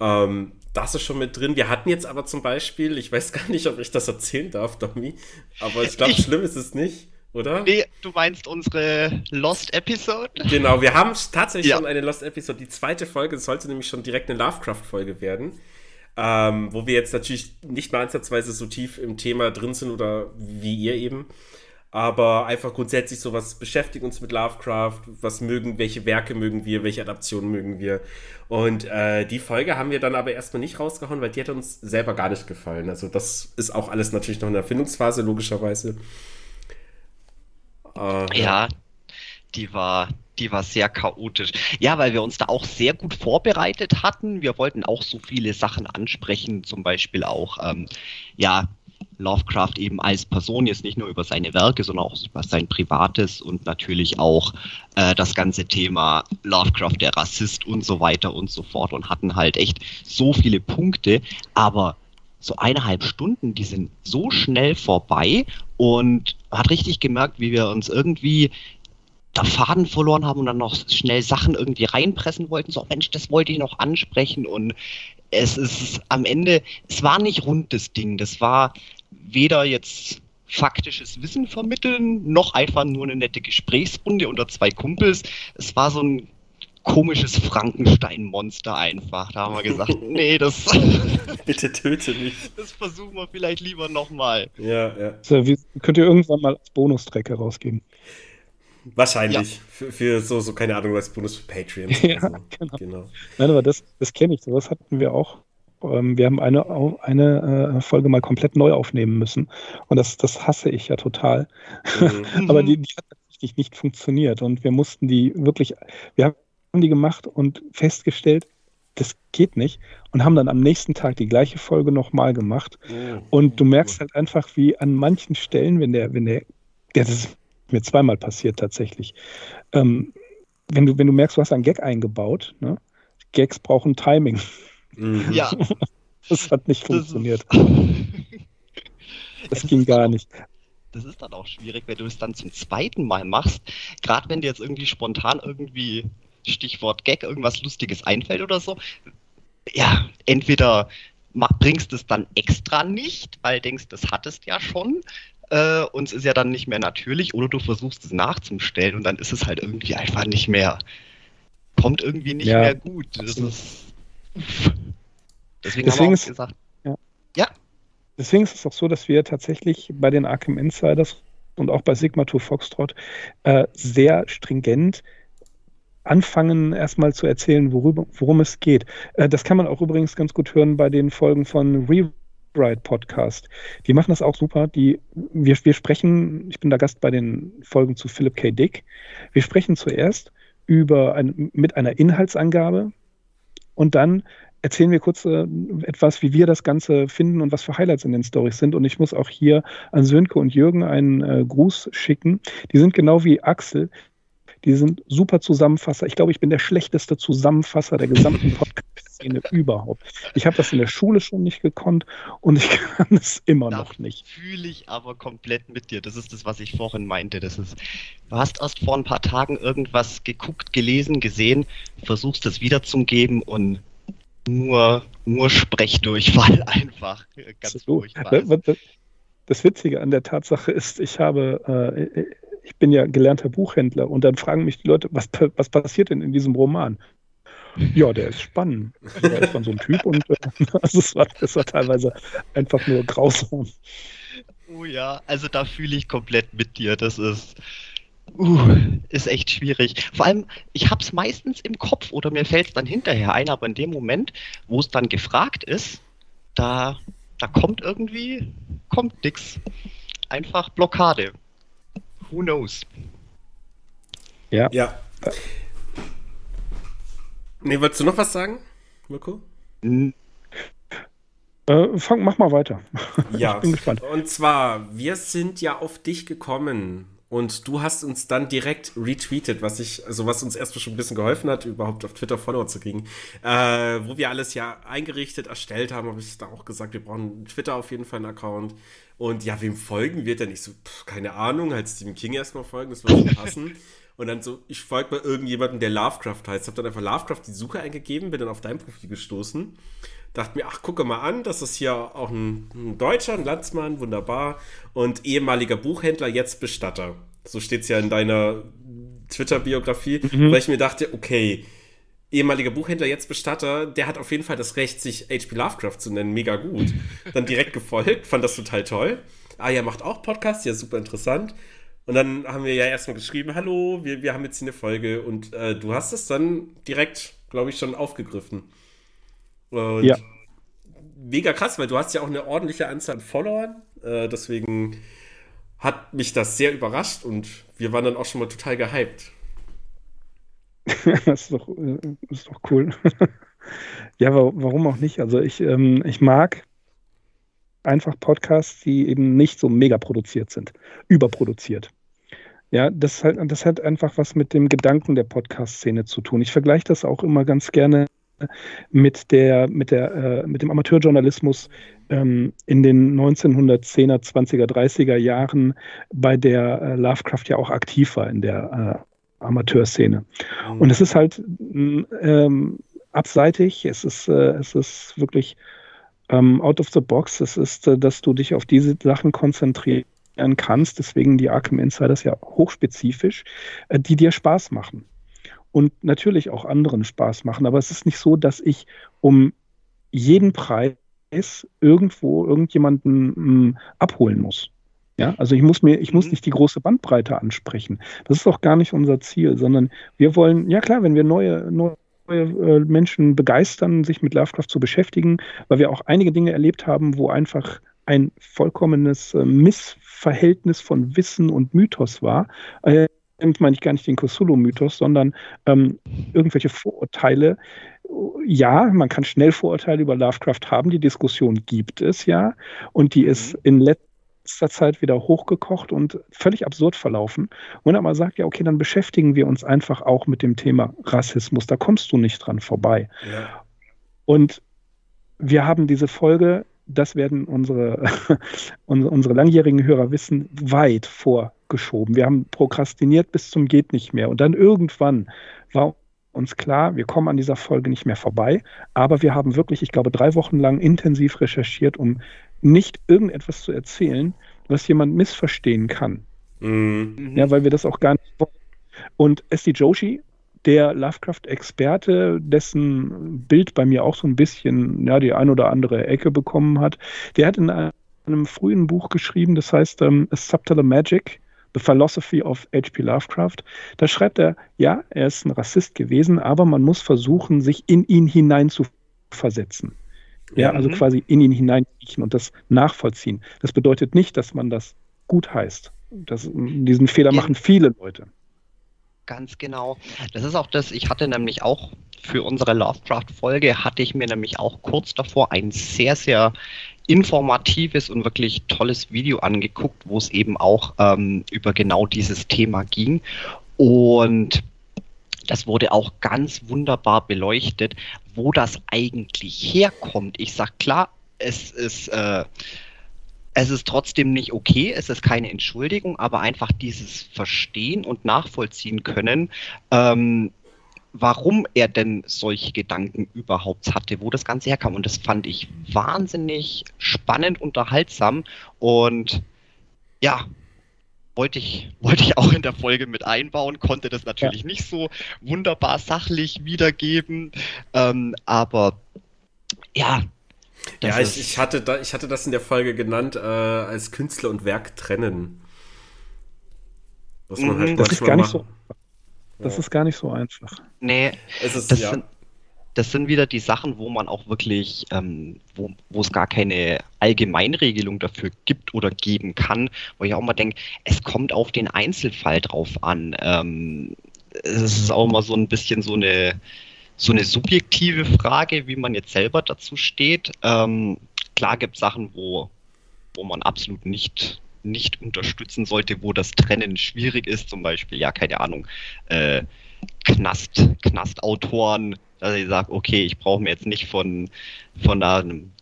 Ähm, das ist schon mit drin. Wir hatten jetzt aber zum Beispiel, ich weiß gar nicht, ob ich das erzählen darf, Domi, aber ich glaube, schlimm ist es nicht, oder? Nee, du meinst unsere Lost Episode? Genau, wir haben tatsächlich ja. schon eine Lost Episode. Die zweite Folge sollte nämlich schon direkt eine Lovecraft-Folge werden. Ähm, wo wir jetzt natürlich nicht mal ansatzweise so tief im Thema drin sind oder wie ihr eben. Aber einfach grundsätzlich so, was beschäftigt uns mit Lovecraft, was mögen, welche Werke mögen wir, welche Adaptionen mögen wir. Und äh, die Folge haben wir dann aber erstmal nicht rausgehauen, weil die hat uns selber gar nicht gefallen. Also das ist auch alles natürlich noch in der Erfindungsphase, logischerweise. Äh, ja, die war, die war sehr chaotisch. Ja, weil wir uns da auch sehr gut vorbereitet hatten. Wir wollten auch so viele Sachen ansprechen, zum Beispiel auch, ähm, ja, Lovecraft eben als Person, jetzt nicht nur über seine Werke, sondern auch über sein Privates und natürlich auch äh, das ganze Thema Lovecraft, der Rassist und so weiter und so fort und hatten halt echt so viele Punkte, aber so eineinhalb Stunden, die sind so schnell vorbei und hat richtig gemerkt, wie wir uns irgendwie da Faden verloren haben und dann noch schnell Sachen irgendwie reinpressen wollten. So, Mensch, das wollte ich noch ansprechen und es ist am Ende, es war nicht rund das Ding. Das war weder jetzt faktisches Wissen vermitteln, noch einfach nur eine nette Gesprächsrunde unter zwei Kumpels. Es war so ein komisches Frankenstein-Monster einfach. Da haben wir gesagt, nee, das. Bitte töte mich. Das versuchen wir vielleicht lieber nochmal. Ja, ja. So, wie, könnt ihr irgendwann mal als Bonustrack herausgeben? Wahrscheinlich. Ja. Für, für, so, so, keine Ahnung, als Bonus für Patreon. ja, so. genau. genau. Nein, aber das, das kenne ich. Sowas hatten wir auch ähm, wir haben eine, eine äh, Folge mal komplett neu aufnehmen müssen. Und das, das hasse ich ja total. Mhm. Aber die, die hat tatsächlich nicht funktioniert. Und wir mussten die wirklich, wir haben die gemacht und festgestellt, das geht nicht. Und haben dann am nächsten Tag die gleiche Folge nochmal gemacht. Mhm. Und du merkst halt einfach, wie an manchen Stellen, wenn der, wenn der, der das ist mir zweimal passiert tatsächlich, ähm, wenn du, wenn du merkst, du hast einen Gag eingebaut, ne? Gags brauchen Timing. Mhm. Ja. Das hat nicht funktioniert. Das, ging gar nicht. Das ist dann auch schwierig, wenn du es dann zum zweiten Mal machst. Gerade wenn dir jetzt irgendwie spontan irgendwie Stichwort Gag irgendwas Lustiges einfällt oder so. Ja, entweder bringst du es dann extra nicht, weil denkst, das hattest ja schon. Äh, und es ist ja dann nicht mehr natürlich, oder du versuchst es nachzustellen und dann ist es halt irgendwie einfach nicht mehr, kommt irgendwie nicht ja, mehr gut. Das ist, Deswegen, Deswegen haben wir ist, gesagt. Ja. ja. Deswegen ist es auch so, dass wir tatsächlich bei den Arkham Insiders und auch bei Sigma 2 Foxtrot äh, sehr stringent anfangen, erstmal zu erzählen, worüber, worum es geht. Äh, das kann man auch übrigens ganz gut hören bei den Folgen von Rewrite Podcast. Die machen das auch super. Die, wir, wir sprechen, ich bin da Gast bei den Folgen zu Philip K. Dick. Wir sprechen zuerst über ein, mit einer Inhaltsangabe und dann erzählen wir kurz äh, etwas, wie wir das Ganze finden und was für Highlights in den Stories sind. Und ich muss auch hier an Sönke und Jürgen einen äh, Gruß schicken. Die sind genau wie Axel. Die sind super Zusammenfasser. Ich glaube, ich bin der schlechteste Zusammenfasser der gesamten Podcast-Szene überhaupt. Ich habe das in der Schule schon nicht gekonnt und ich kann es immer da noch nicht. Fühle ich aber komplett mit dir. Das ist das, was ich vorhin meinte. Das ist, du hast erst vor ein paar Tagen irgendwas geguckt, gelesen, gesehen, versuchst es wiederzugeben und nur, nur Sprechdurchfall einfach. Ganz so, furchtbar. Das Witzige an der Tatsache ist, ich habe, äh, ich bin ja gelernter Buchhändler und dann fragen mich die Leute, was, was passiert denn in diesem Roman? Ja, der ist spannend. Da ist man so ein Typ und äh, es, war, es war teilweise einfach nur grausam. Oh ja, also da fühle ich komplett mit dir. Das ist. Uh, ist echt schwierig. Vor allem, ich hab's meistens im Kopf oder mir fällt es dann hinterher ein, aber in dem Moment, wo es dann gefragt ist, da, da kommt irgendwie, kommt nix. Einfach Blockade. Who knows? Ja. Ja. Nee, wolltest du noch was sagen, Mirko? Äh, fang, mach mal weiter. Ja, ich bin gespannt. Und zwar, wir sind ja auf dich gekommen und du hast uns dann direkt retweetet, was ich, also was uns erstmal schon ein bisschen geholfen hat, überhaupt auf Twitter Follower zu kriegen. Äh, wo wir alles ja eingerichtet, erstellt haben, habe ich da auch gesagt, wir brauchen Twitter auf jeden Fall einen Account. Und ja, wem folgen wir denn? Ich so, pff, keine Ahnung, halt Stephen King erstmal folgen, das würde passen. Und dann so, ich folge mal irgendjemandem, der Lovecraft heißt. Hab dann einfach Lovecraft die Suche eingegeben, bin dann auf dein Profil gestoßen. Dachte mir, ach, gucke mal an, das ist hier auch ein, ein Deutscher, ein Landsmann, wunderbar. Und ehemaliger Buchhändler, jetzt Bestatter. So steht es ja in deiner Twitter-Biografie, mhm. weil ich mir dachte, okay, ehemaliger Buchhändler, jetzt Bestatter, der hat auf jeden Fall das Recht, sich H.P. Lovecraft zu nennen, mega gut. Dann direkt gefolgt, fand das total toll. Ah, ja, macht auch Podcasts, ja, super interessant. Und dann haben wir ja erstmal geschrieben, hallo, wir, wir haben jetzt hier eine Folge und äh, du hast es dann direkt, glaube ich, schon aufgegriffen. Und ja. mega krass, weil du hast ja auch eine ordentliche Anzahl an Followern. Äh, deswegen hat mich das sehr überrascht und wir waren dann auch schon mal total gehypt. das, ist doch, äh, ist doch cool. ja, warum auch nicht? Also ich, ähm, ich mag einfach Podcasts, die eben nicht so mega produziert sind, überproduziert. Ja, das hat, das hat einfach was mit dem Gedanken der Podcast-Szene zu tun. Ich vergleiche das auch immer ganz gerne mit der, mit der, äh, mit dem Amateurjournalismus ähm, in den 1910er, 20er, 30er Jahren, bei der äh, Lovecraft ja auch aktiv war in der äh, Amateurszene. Mhm. Und es ist halt ähm, abseitig, es ist, äh, es ist wirklich ähm, out of the box. Es ist, äh, dass du dich auf diese Sachen konzentrieren kannst, deswegen die Arkham Insiders ja hochspezifisch, äh, die dir Spaß machen. Und natürlich auch anderen Spaß machen. Aber es ist nicht so, dass ich um jeden Preis irgendwo irgendjemanden mh, hm, abholen muss. Ja, also ich muss mir, ich muss mhm. nicht die große Bandbreite ansprechen. Das ist auch gar nicht unser Ziel, sondern wir wollen, ja klar, wenn wir neue, neue äh, Menschen begeistern, sich mit Lovecraft zu beschäftigen, weil wir auch einige Dinge erlebt haben, wo einfach ein vollkommenes äh, Missverhältnis von Wissen und Mythos war. Meine ich gar nicht den Cthulhu-Mythos, sondern ähm, irgendwelche Vorurteile. Ja, man kann schnell Vorurteile über Lovecraft haben, die Diskussion gibt es ja, und die ist mhm. in letzter Zeit wieder hochgekocht und völlig absurd verlaufen. Und er mal sagt, ja, okay, dann beschäftigen wir uns einfach auch mit dem Thema Rassismus. Da kommst du nicht dran vorbei. Ja. Und wir haben diese Folge, das werden unsere, unsere langjährigen Hörer wissen, weit vorgeschoben. Wir haben prokrastiniert bis zum geht nicht mehr. Und dann irgendwann war uns klar, wir kommen an dieser Folge nicht mehr vorbei. Aber wir haben wirklich, ich glaube, drei Wochen lang intensiv recherchiert, um nicht irgendetwas zu erzählen, was jemand missverstehen kann. Mhm. Ja, weil wir das auch gar nicht wollen. Und S.D. Joshi, der Lovecraft-Experte, dessen Bild bei mir auch so ein bisschen ja, die ein oder andere Ecke bekommen hat, der hat in einem frühen Buch geschrieben, das heißt ähm, A Subtler Magic, The Philosophy of H.P. Lovecraft. Da schreibt er, ja, er ist ein Rassist gewesen, aber man muss versuchen, sich in ihn hinein zu versetzen. Ja, also mhm. quasi in ihn hineinkriechen und das nachvollziehen. Das bedeutet nicht, dass man das gut heißt. Das, diesen Fehler machen viele Leute. Ganz genau. Das ist auch das, ich hatte nämlich auch für unsere Lovecraft-Folge, hatte ich mir nämlich auch kurz davor ein sehr, sehr informatives und wirklich tolles Video angeguckt, wo es eben auch ähm, über genau dieses Thema ging. Und das wurde auch ganz wunderbar beleuchtet, wo das eigentlich herkommt. Ich sag klar, es ist, äh, es ist trotzdem nicht okay, es ist keine Entschuldigung, aber einfach dieses Verstehen und Nachvollziehen können, ähm, warum er denn solche Gedanken überhaupt hatte, wo das Ganze herkam. Und das fand ich wahnsinnig spannend, unterhaltsam und ja, wollte ich, wollte ich auch in der Folge mit einbauen, konnte das natürlich ja. nicht so wunderbar sachlich wiedergeben, ähm, aber ja. Das ja, ich, ich, hatte da, ich hatte das in der Folge genannt äh, als Künstler und Werk trennen. Was man halt das ist gar nicht so. Das ja. ist gar nicht so einfach. Nee, es ist, das, ja. sind, das sind wieder die Sachen, wo man auch wirklich, ähm, wo, wo es gar keine Allgemeinregelung dafür gibt oder geben kann, wo ich auch mal denke, es kommt auf den Einzelfall drauf an. Ähm, es ist auch mal so ein bisschen so eine, so eine subjektive Frage, wie man jetzt selber dazu steht. Ähm, klar gibt es Sachen, wo, wo man absolut nicht nicht unterstützen sollte, wo das Trennen schwierig ist, zum Beispiel, ja, keine Ahnung, äh, Knast, Knastautoren, dass ich sage, okay, ich brauche mir jetzt nicht von, von einem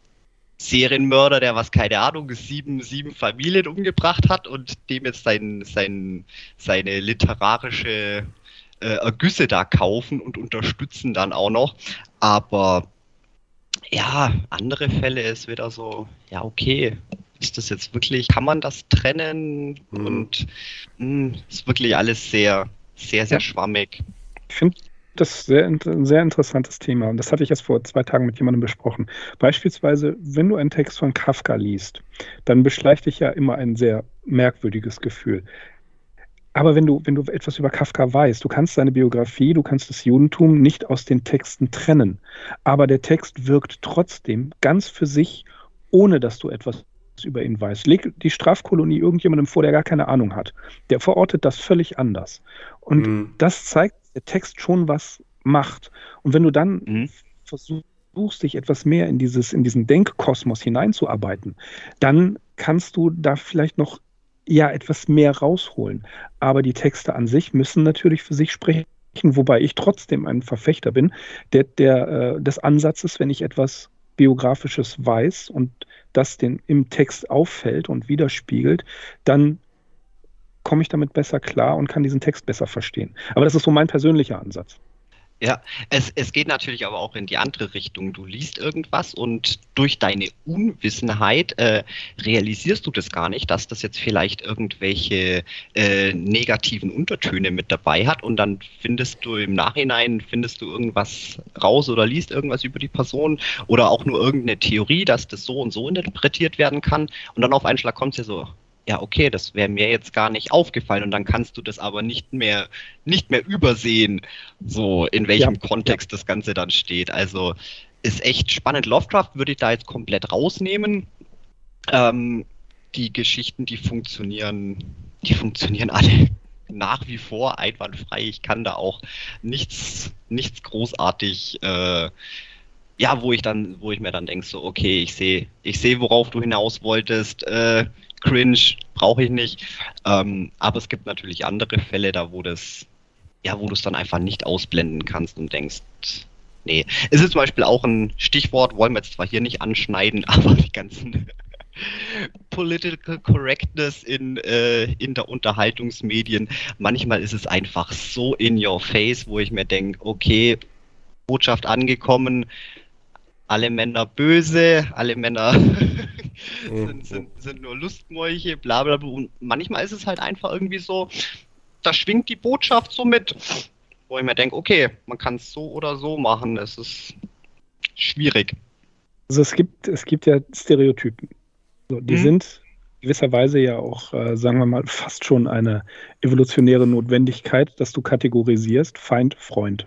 Serienmörder, der was, keine Ahnung, sieben, sieben Familien umgebracht hat und dem jetzt sein, sein, seine literarische äh, Ergüsse da kaufen und unterstützen dann auch noch. Aber ja, andere Fälle ist wieder so, ja, okay, ist das jetzt wirklich, kann man das trennen? Mhm. Und mh, hm, ist wirklich alles sehr, sehr, sehr ja. schwammig. Ich finde das sehr, ein sehr interessantes Thema und das hatte ich erst vor zwei Tagen mit jemandem besprochen. Beispielsweise, wenn du einen Text von Kafka liest, dann beschleicht dich ja immer ein sehr merkwürdiges Gefühl. Aber wenn du, wenn du etwas über Kafka weißt, du kannst seine Biografie, du kannst das Judentum nicht aus den Texten trennen. Aber der Text wirkt trotzdem ganz für sich, ohne dass du etwas über ihn weiß. Leg die Strafkolonie irgendjemandem vor, der gar keine Ahnung hat. Der verortet das völlig anders. Und mhm. das zeigt, dass der Text schon was macht. Und wenn du dann mhm. versuchst, dich etwas mehr in, dieses, in diesen Denkkosmos hineinzuarbeiten, dann kannst du da vielleicht noch ja etwas mehr rausholen. Aber die Texte an sich müssen natürlich für sich sprechen, wobei ich trotzdem ein Verfechter bin der, der, äh, des Ansatzes, wenn ich etwas Biografisches weiß und das den, im Text auffällt und widerspiegelt, dann komme ich damit besser klar und kann diesen Text besser verstehen. Aber das ist so mein persönlicher Ansatz. Ja, es, es geht natürlich aber auch in die andere Richtung. Du liest irgendwas und durch deine Unwissenheit äh, realisierst du das gar nicht, dass das jetzt vielleicht irgendwelche äh, negativen Untertöne mit dabei hat und dann findest du im Nachhinein, findest du irgendwas raus oder liest irgendwas über die Person oder auch nur irgendeine Theorie, dass das so und so interpretiert werden kann und dann auf einen Schlag kommt es ja so, ja, okay, das wäre mir jetzt gar nicht aufgefallen und dann kannst du das aber nicht mehr, nicht mehr übersehen, so in welchem ja, Kontext ja. das Ganze dann steht. Also ist echt spannend. Lovecraft würde ich da jetzt komplett rausnehmen. Ähm, die Geschichten, die funktionieren, die funktionieren alle nach wie vor einwandfrei. Ich kann da auch nichts, nichts großartig, äh, ja, wo ich dann, wo ich mir dann denke, so, okay, ich sehe, ich sehe, worauf du hinaus wolltest. Äh, cringe, brauche ich nicht. Ähm, aber es gibt natürlich andere Fälle, da wo das, ja, wo du es dann einfach nicht ausblenden kannst und denkst, nee. Es ist zum Beispiel auch ein Stichwort, wollen wir jetzt zwar hier nicht anschneiden, aber die ganzen Political Correctness in, äh, in der Unterhaltungsmedien. Manchmal ist es einfach so in your face, wo ich mir denke, okay, Botschaft angekommen, alle Männer böse, alle Männer sind, sind, sind, nur Lustmolche, bla bla bla. Und manchmal ist es halt einfach irgendwie so, da schwingt die Botschaft so mit, wo ich mir denke, okay, man kann es so oder so machen, es ist schwierig. Also es gibt, es gibt ja Stereotypen. So, die mhm. sind gewisserweise ja auch, äh, sagen wir mal, fast schon eine evolutionäre Notwendigkeit, dass du kategorisierst Feind, Freund.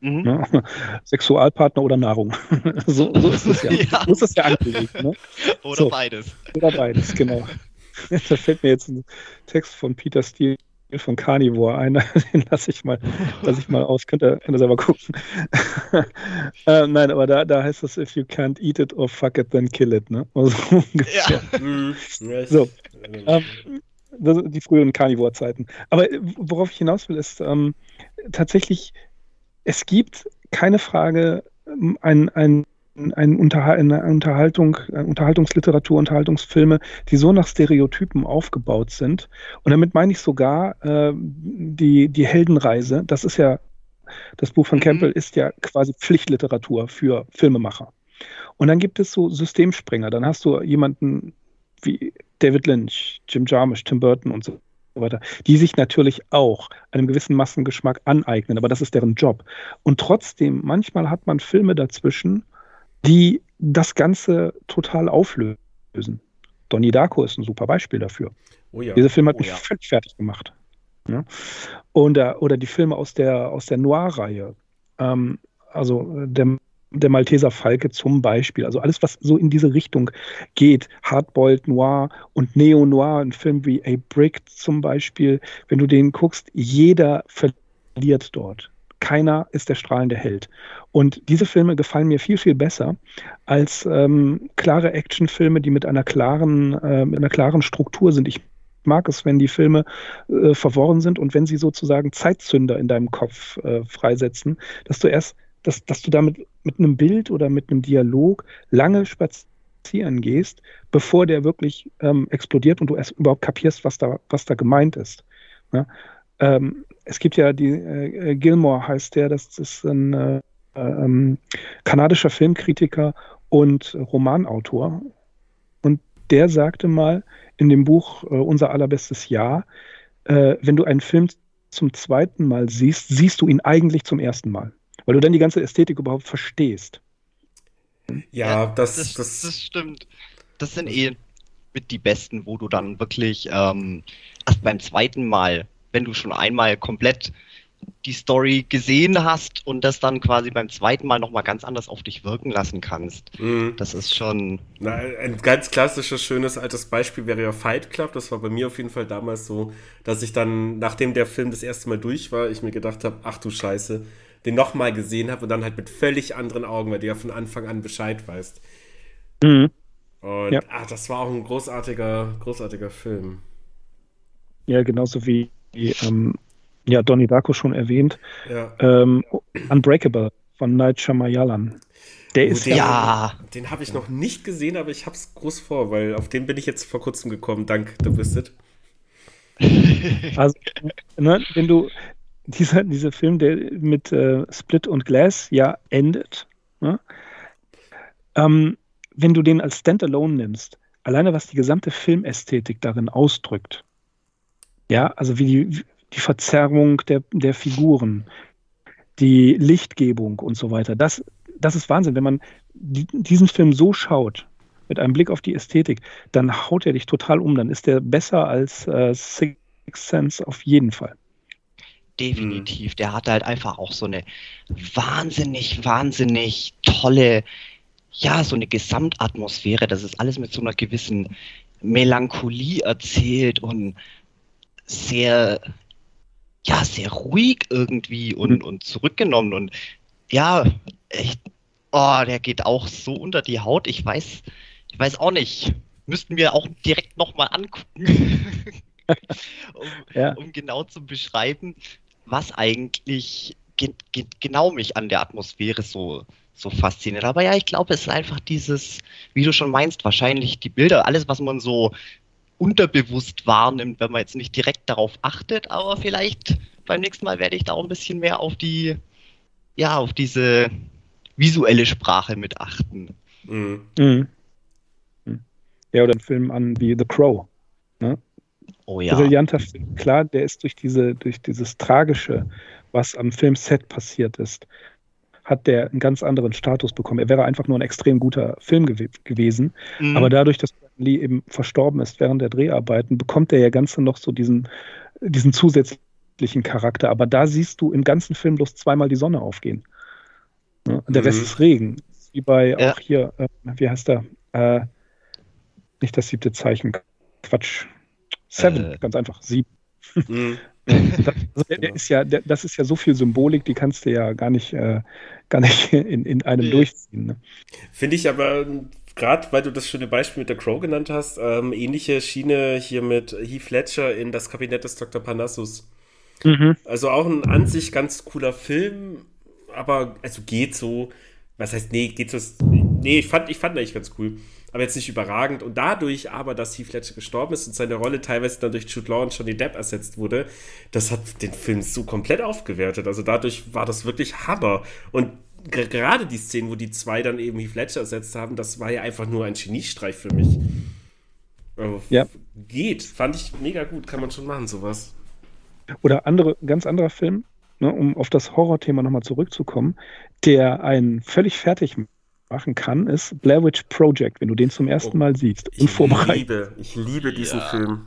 Mhm. Ne? Sexualpartner oder Nahrung. so, so, ist es ja. ja. So ist es ja angelegt. Ne? Oder so. beides. Oder beides, genau. da fällt mir jetzt ein Text von Peter Steele von Carnivore ein. Den lasse ich mal, lasse ich mal aus. Könnt ihr, könnt ihr selber gucken. äh, nein, aber da, da heißt es, if you can't eat it or fuck it, then kill it. Ne? Also, ja. Mhm. so. Ähm, die früheren Carnivore-Zeiten. Aber worauf ich hinaus will, ist ähm, tatsächlich es gibt keine Frage ähm, ein, ein, ein Unterhal eine Unterhaltung, eine Unterhaltungsliteratur, Unterhaltungsfilme, die so nach Stereotypen aufgebaut sind. Und damit meine ich sogar äh, die, die Heldenreise. Das ist ja, das Buch von mhm. Campbell ist ja quasi Pflichtliteratur für Filmemacher. Und dann gibt es so Systemspringer. Dann hast du jemanden wie David Lynch, Jim Jarmusch, Tim Burton und so so weiter, die sich natürlich auch einem gewissen Massengeschmack aneignen, aber das ist deren Job. Und trotzdem, manchmal hat man Filme dazwischen, die das Ganze total auflösen. Donnie Darko ist ein super Beispiel dafür. Oh ja. Dieser Film hat oh mich ja. völlig fertig gemacht. Ja? Und, äh, oder die Filme aus der, aus der Noir-Reihe. Ähm, also der, der Malteser Falke zum Beispiel. Also alles, was so in diese Richtung geht. Hardboiled Noir und Neo-Noir, ein Film wie A Brick zum Beispiel. Wenn du den guckst, jeder verliert dort keiner ist der strahlende Held. Und diese Filme gefallen mir viel, viel besser als ähm, klare Actionfilme, die mit einer klaren, äh, mit einer klaren Struktur sind. Ich mag es, wenn die Filme äh, verworren sind und wenn sie sozusagen Zeitzünder in deinem Kopf äh, freisetzen, dass du erst, dass, dass du damit mit einem Bild oder mit einem Dialog lange spazieren gehst, bevor der wirklich ähm, explodiert und du erst überhaupt kapierst, was da, was da gemeint ist. Ja? Ähm, es gibt ja die äh, Gilmore heißt der, das ist ein äh, ähm, kanadischer Filmkritiker und Romanautor. Und der sagte mal in dem Buch äh, Unser allerbestes Jahr, äh, wenn du einen Film zum zweiten Mal siehst, siehst du ihn eigentlich zum ersten Mal, weil du dann die ganze Ästhetik überhaupt verstehst. Ja, das, das, das, das stimmt. Das sind eh mit die besten, wo du dann wirklich ähm, erst beim zweiten Mal wenn du schon einmal komplett die Story gesehen hast und das dann quasi beim zweiten Mal nochmal ganz anders auf dich wirken lassen kannst. Mhm. Das ist schon. Na, ein ganz klassisches, schönes altes Beispiel wäre ja Fight Club. Das war bei mir auf jeden Fall damals so, dass ich dann, nachdem der Film das erste Mal durch war, ich mir gedacht habe, ach du Scheiße, den nochmal gesehen habe und dann halt mit völlig anderen Augen, weil du ja von Anfang an Bescheid weißt. Mhm. Und ja. ach, das war auch ein großartiger, großartiger Film. Ja, genauso wie wie ähm, ja, Donnie Darko schon erwähnt. Ja. Ähm, Unbreakable von Night Shyamalan. Der ist den, ja. Den habe ich noch nicht gesehen, aber ich habe es groß vor, weil auf den bin ich jetzt vor kurzem gekommen, dank The Visit. Also, ne, wenn du dieser, dieser Film, der mit äh, Split und Glass ja endet, ne? ähm, wenn du den als Standalone nimmst, alleine was die gesamte Filmästhetik darin ausdrückt, ja, also wie die, die Verzerrung der, der Figuren, die Lichtgebung und so weiter. Das, das ist Wahnsinn. Wenn man die, diesen Film so schaut, mit einem Blick auf die Ästhetik, dann haut er dich total um. Dann ist er besser als äh, Six Sense auf jeden Fall. Definitiv. Der hat halt einfach auch so eine wahnsinnig, wahnsinnig tolle, ja, so eine Gesamtatmosphäre. Das ist alles mit so einer gewissen Melancholie erzählt und sehr, ja, sehr ruhig irgendwie und, mhm. und zurückgenommen und ja, echt, oh, der geht auch so unter die Haut. Ich weiß, ich weiß auch nicht. Müssten wir auch direkt nochmal angucken, um, ja. um, genau zu beschreiben, was eigentlich ge ge genau mich an der Atmosphäre so, so fasziniert. Aber ja, ich glaube, es ist einfach dieses, wie du schon meinst, wahrscheinlich die Bilder, alles, was man so unterbewusst wahrnimmt, wenn man jetzt nicht direkt darauf achtet, aber vielleicht beim nächsten Mal werde ich da auch ein bisschen mehr auf die, ja, auf diese visuelle Sprache mit achten. Mhm. Mhm. Ja, oder ein Film an wie The Crow. Ne? Oh ja. Brillanter Film. Klar, der ist durch diese, durch dieses Tragische, was am Filmset passiert ist, hat der einen ganz anderen Status bekommen. Er wäre einfach nur ein extrem guter Film gew gewesen. Mhm. Aber dadurch, dass Lee eben verstorben ist während der Dreharbeiten, bekommt er ja ganz noch so diesen, diesen zusätzlichen Charakter. Aber da siehst du im ganzen Film bloß zweimal die Sonne aufgehen. Ja, der mhm. Rest ist Regen. Wie bei ja. auch hier, äh, wie heißt der? Äh, nicht das siebte Zeichen. Quatsch. Seven, äh. ganz einfach. Sieben. Mhm. Das, also der, der, ist ja, der, das ist ja so viel Symbolik, die kannst du ja gar nicht, äh, gar nicht in, in einem durchziehen. Ne? Finde ich aber gerade, weil du das schöne Beispiel mit der Crow genannt hast, ähm, ähnliche Schiene hier mit Heath Ledger in das Kabinett des Dr. Parnassus. Mhm. Also auch ein an sich ganz cooler Film, aber also geht so. Was heißt, nee, geht so. Nee, ich fand, ich fand eigentlich ganz cool aber jetzt nicht überragend. Und dadurch aber, dass Heath Ledger gestorben ist und seine Rolle teilweise dann durch Jude Law und Johnny Depp ersetzt wurde, das hat den Film so komplett aufgewertet. Also dadurch war das wirklich Hammer. Und gerade die Szenen, wo die zwei dann eben Heath Ledger ersetzt haben, das war ja einfach nur ein Geniestreich für mich. Also, ja. Geht, fand ich mega gut, kann man schon machen, sowas. Oder andere, ganz anderer Film, ne, um auf das Horrorthema nochmal zurückzukommen, der einen völlig fertig machen kann, ist Blair Witch Project, wenn du den zum ersten oh, Mal siehst. Ich liebe, ich liebe diesen ja. Film.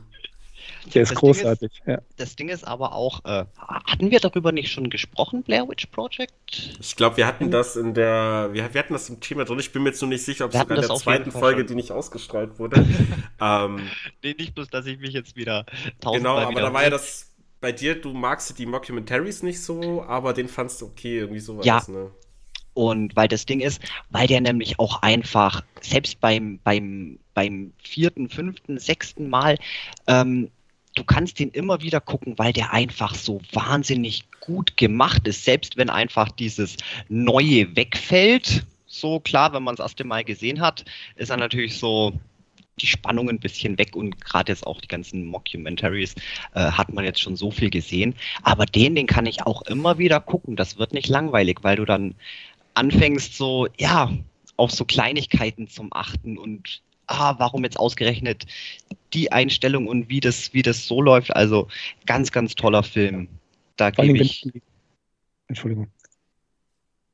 Der ist das großartig. Ding ist, ja. Das Ding ist aber auch, äh, hatten wir darüber nicht schon gesprochen, Blair Witch Project? Ich glaube, wir hatten das in der, wir, wir, hatten das im Thema drin. Ich bin mir jetzt nur nicht sicher, ob es sogar in der zweiten Folge, die nicht ausgestrahlt wurde. ähm, nee, nicht bloß, dass ich mich jetzt wieder tausendmal Genau, aber da war ja das bei dir, du magst die Mockumentaries nicht so, aber den fandst du okay, irgendwie sowas, ja. ne? Und weil das Ding ist, weil der nämlich auch einfach, selbst beim, beim, beim vierten, fünften, sechsten Mal, ähm, du kannst den immer wieder gucken, weil der einfach so wahnsinnig gut gemacht ist. Selbst wenn einfach dieses Neue wegfällt, so klar, wenn man das erste Mal gesehen hat, ist er natürlich so die Spannung ein bisschen weg und gerade jetzt auch die ganzen Mockumentaries äh, hat man jetzt schon so viel gesehen. Aber den, den kann ich auch immer wieder gucken. Das wird nicht langweilig, weil du dann anfängst so, ja, auf so Kleinigkeiten zum Achten und ah, warum jetzt ausgerechnet die Einstellung und wie das, wie das so läuft. Also ganz, ganz toller Film. Da gebe ich. Entschuldigung.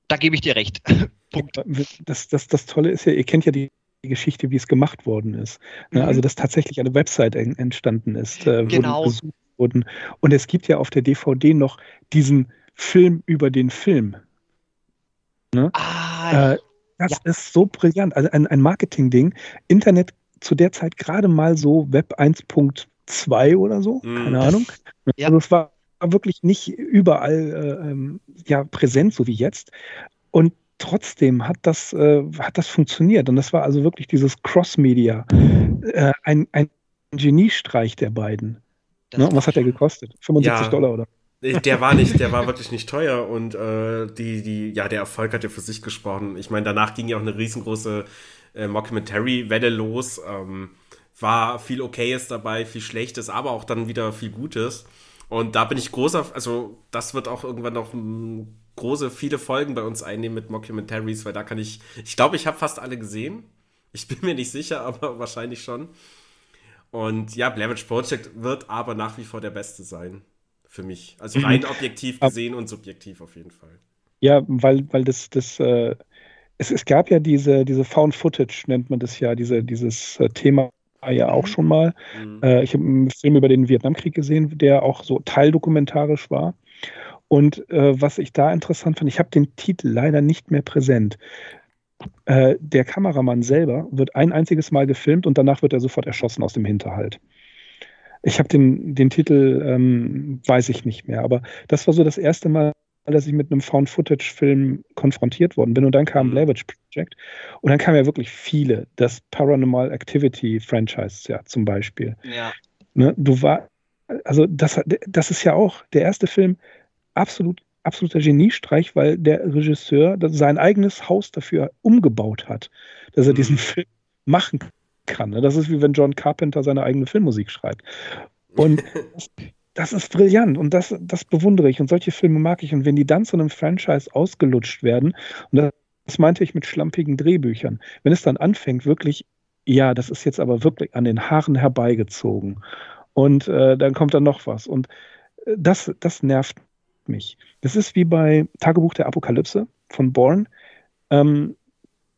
Da gebe ich dir recht. Punkt. Das, das, das Tolle ist ja, ihr kennt ja die Geschichte, wie es gemacht worden ist. Ne, mhm. Also, dass tatsächlich eine Website entstanden ist, äh, genau. gesucht wurden. Und es gibt ja auf der DVD noch diesen Film über den Film. Ne? Ah, äh, das ja. ist so brillant. Also ein, ein Marketing-Ding. Internet zu der Zeit gerade mal so Web 1.2 oder so, mm, keine Ahnung. Ja. Also es war wirklich nicht überall äh, ähm, ja, präsent, so wie jetzt. Und trotzdem hat das, äh, hat das funktioniert. Und das war also wirklich dieses Cross-Media. Äh, ein, ein Geniestreich der beiden. Ne? Und was hat der gekostet? 75 ja. Dollar oder? Der war nicht, der war wirklich nicht teuer und äh, die, die, ja, der Erfolg hat ja für sich gesprochen. Ich meine, danach ging ja auch eine riesengroße äh, Mockumentary-Welle los. Ähm, war viel Okayes dabei, viel Schlechtes, aber auch dann wieder viel Gutes. Und da bin ich großer, also das wird auch irgendwann noch m, große, viele Folgen bei uns einnehmen mit Mockumentaries, weil da kann ich, ich glaube, ich habe fast alle gesehen. Ich bin mir nicht sicher, aber wahrscheinlich schon. Und ja, Blair Witch Project wird aber nach wie vor der beste sein für mich. Also rein objektiv gesehen und subjektiv auf jeden Fall. Ja, weil, weil das, das äh, es, es gab ja diese, diese Found Footage, nennt man das ja, diese, dieses äh, Thema ja auch mhm. schon mal. Mhm. Äh, ich habe einen Film über den Vietnamkrieg gesehen, der auch so teildokumentarisch war. Und äh, was ich da interessant fand, ich habe den Titel leider nicht mehr präsent. Äh, der Kameramann selber wird ein einziges Mal gefilmt und danach wird er sofort erschossen aus dem Hinterhalt. Ich habe den, den Titel, ähm, weiß ich nicht mehr, aber das war so das erste Mal, dass ich mit einem Found-Footage-Film konfrontiert worden bin. Und dann kam mhm. Witch Project. Und dann kamen ja wirklich viele. Das Paranormal Activity-Franchise, ja, zum Beispiel. Ja. Ne, du war, also das, das ist ja auch der erste Film, absolut, absoluter Geniestreich, weil der Regisseur sein eigenes Haus dafür umgebaut hat, dass er mhm. diesen Film machen kann. Ne? Das ist wie wenn John Carpenter seine eigene Filmmusik schreibt. Und das, das ist brillant und das, das bewundere ich. Und solche Filme mag ich. Und wenn die dann zu einem Franchise ausgelutscht werden, und das, das meinte ich mit schlampigen Drehbüchern, wenn es dann anfängt, wirklich, ja, das ist jetzt aber wirklich an den Haaren herbeigezogen. Und äh, dann kommt dann noch was. Und äh, das, das nervt mich. Das ist wie bei Tagebuch der Apokalypse von Bourne. Ähm,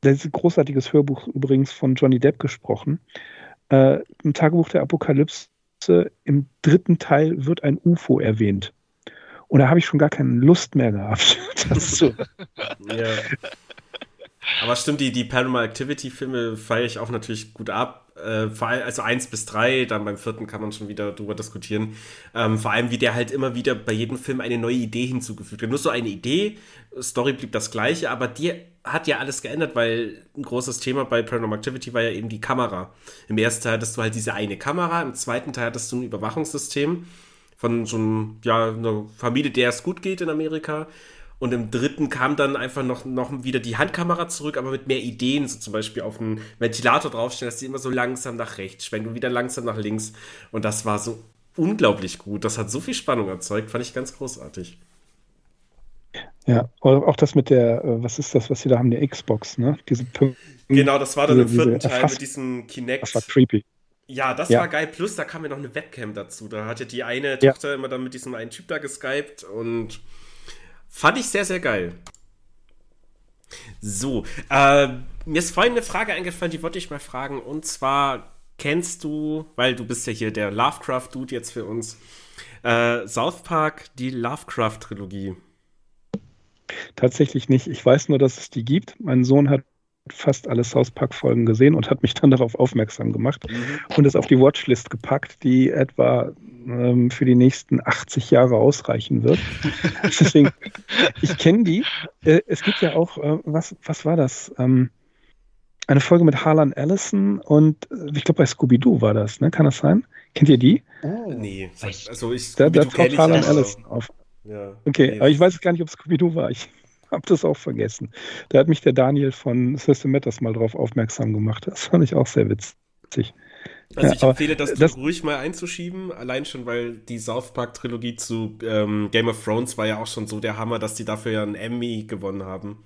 das ist ein großartiges Hörbuch übrigens von Johnny Depp gesprochen. Äh, Im Tagebuch der Apokalypse im dritten Teil wird ein UFO erwähnt. Und da habe ich schon gar keine Lust mehr gehabt. Das so. ja. Aber stimmt, die, die Paranormal Activity-Filme feiere ich auch natürlich gut ab. Äh, also eins bis drei, dann beim vierten kann man schon wieder drüber diskutieren. Ähm, vor allem, wie der halt immer wieder bei jedem Film eine neue Idee hinzugefügt hat. Nur so eine Idee, Story blieb das gleiche, aber die hat ja alles geändert, weil ein großes Thema bei Paranormal Activity war ja eben die Kamera. Im ersten Teil hattest du halt diese eine Kamera, im zweiten Teil hattest du ein Überwachungssystem von so einem, ja, einer Familie, der es gut geht in Amerika. Und im dritten kam dann einfach noch, noch wieder die Handkamera zurück, aber mit mehr Ideen, so zum Beispiel auf einen Ventilator draufstellen, dass die immer so langsam nach rechts schwenkt und wieder langsam nach links. Und das war so unglaublich gut. Das hat so viel Spannung erzeugt, fand ich ganz großartig. Ja, auch das mit der, äh, was ist das, was sie da haben, der Xbox, ne? Diese genau, das war dann diese, im vierten Teil mit diesem Kinect. Das war creepy. Ja, das ja. war geil. Plus, da kam ja noch eine Webcam dazu. Da hatte die eine ja. Tochter immer dann mit diesem einen Typ da geskypt und Fand ich sehr, sehr geil. So, äh, mir ist vorhin eine Frage eingefallen, die wollte ich mal fragen. Und zwar, kennst du, weil du bist ja hier der Lovecraft-Dude jetzt für uns, äh, South Park, die Lovecraft-Trilogie? Tatsächlich nicht. Ich weiß nur, dass es die gibt. Mein Sohn hat fast alle South Park-Folgen gesehen und hat mich dann darauf aufmerksam gemacht mhm. und es auf die Watchlist gepackt, die etwa ähm, für die nächsten 80 Jahre ausreichen wird. Deswegen, ich kenne die. Äh, es gibt ja auch, äh, was, was war das? Ähm, eine Folge mit Harlan Ellison und äh, ich glaube bei Scooby-Doo war das, ne? Kann das sein? Kennt ihr die? Oh, nee. Also ich, da, da taucht Harlan Ellison auf. Ja, okay, aber ich weiß gar nicht, ob Scooby-Doo war. Ich habe das auch vergessen. Da hat mich der Daniel von System Matters mal drauf aufmerksam gemacht. Das fand ich auch sehr witzig. Also ja, ich empfehle das, das ruhig mal einzuschieben, allein schon, weil die South Park Trilogie zu ähm, Game of Thrones war ja auch schon so der Hammer, dass die dafür ja einen Emmy gewonnen haben.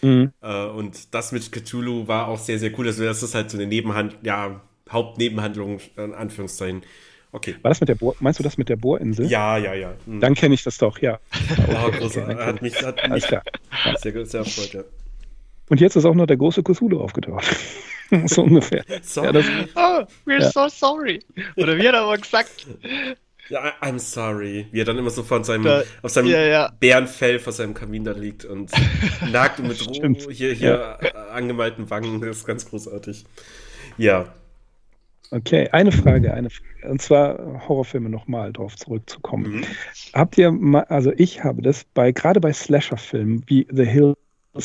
Mhm. Äh, und das mit Cthulhu war auch sehr, sehr cool. Also das ist halt so eine Nebenhand, ja, Hauptnebenhandlung, in Anführungszeichen. Okay. War das mit der Bohr, meinst du das mit der Bohrinsel? Ja, ja, ja. Mhm. Dann kenne ich das doch, ja. Oh, großartig. Okay, hat mich, hat mich sehr, sehr erfreut, ja. Und jetzt ist auch noch der große Cthulhu aufgetaucht. so ungefähr. Sorry. Ja, das, oh, we're ja. so sorry. Oder wie hat er aber gesagt? Ja, I'm sorry. Wie er dann immer so von seinem, da, auf seinem ja, ja. Bärenfell vor seinem Kamin da liegt und nagt und mit Roh hier, hier angemalten Wangen. Das ist ganz großartig. Ja. Okay, eine Frage, eine Frage. Und zwar Horrorfilme nochmal drauf zurückzukommen. Mhm. Habt ihr mal, also ich habe das bei, gerade bei Slasher-Filmen wie The Hills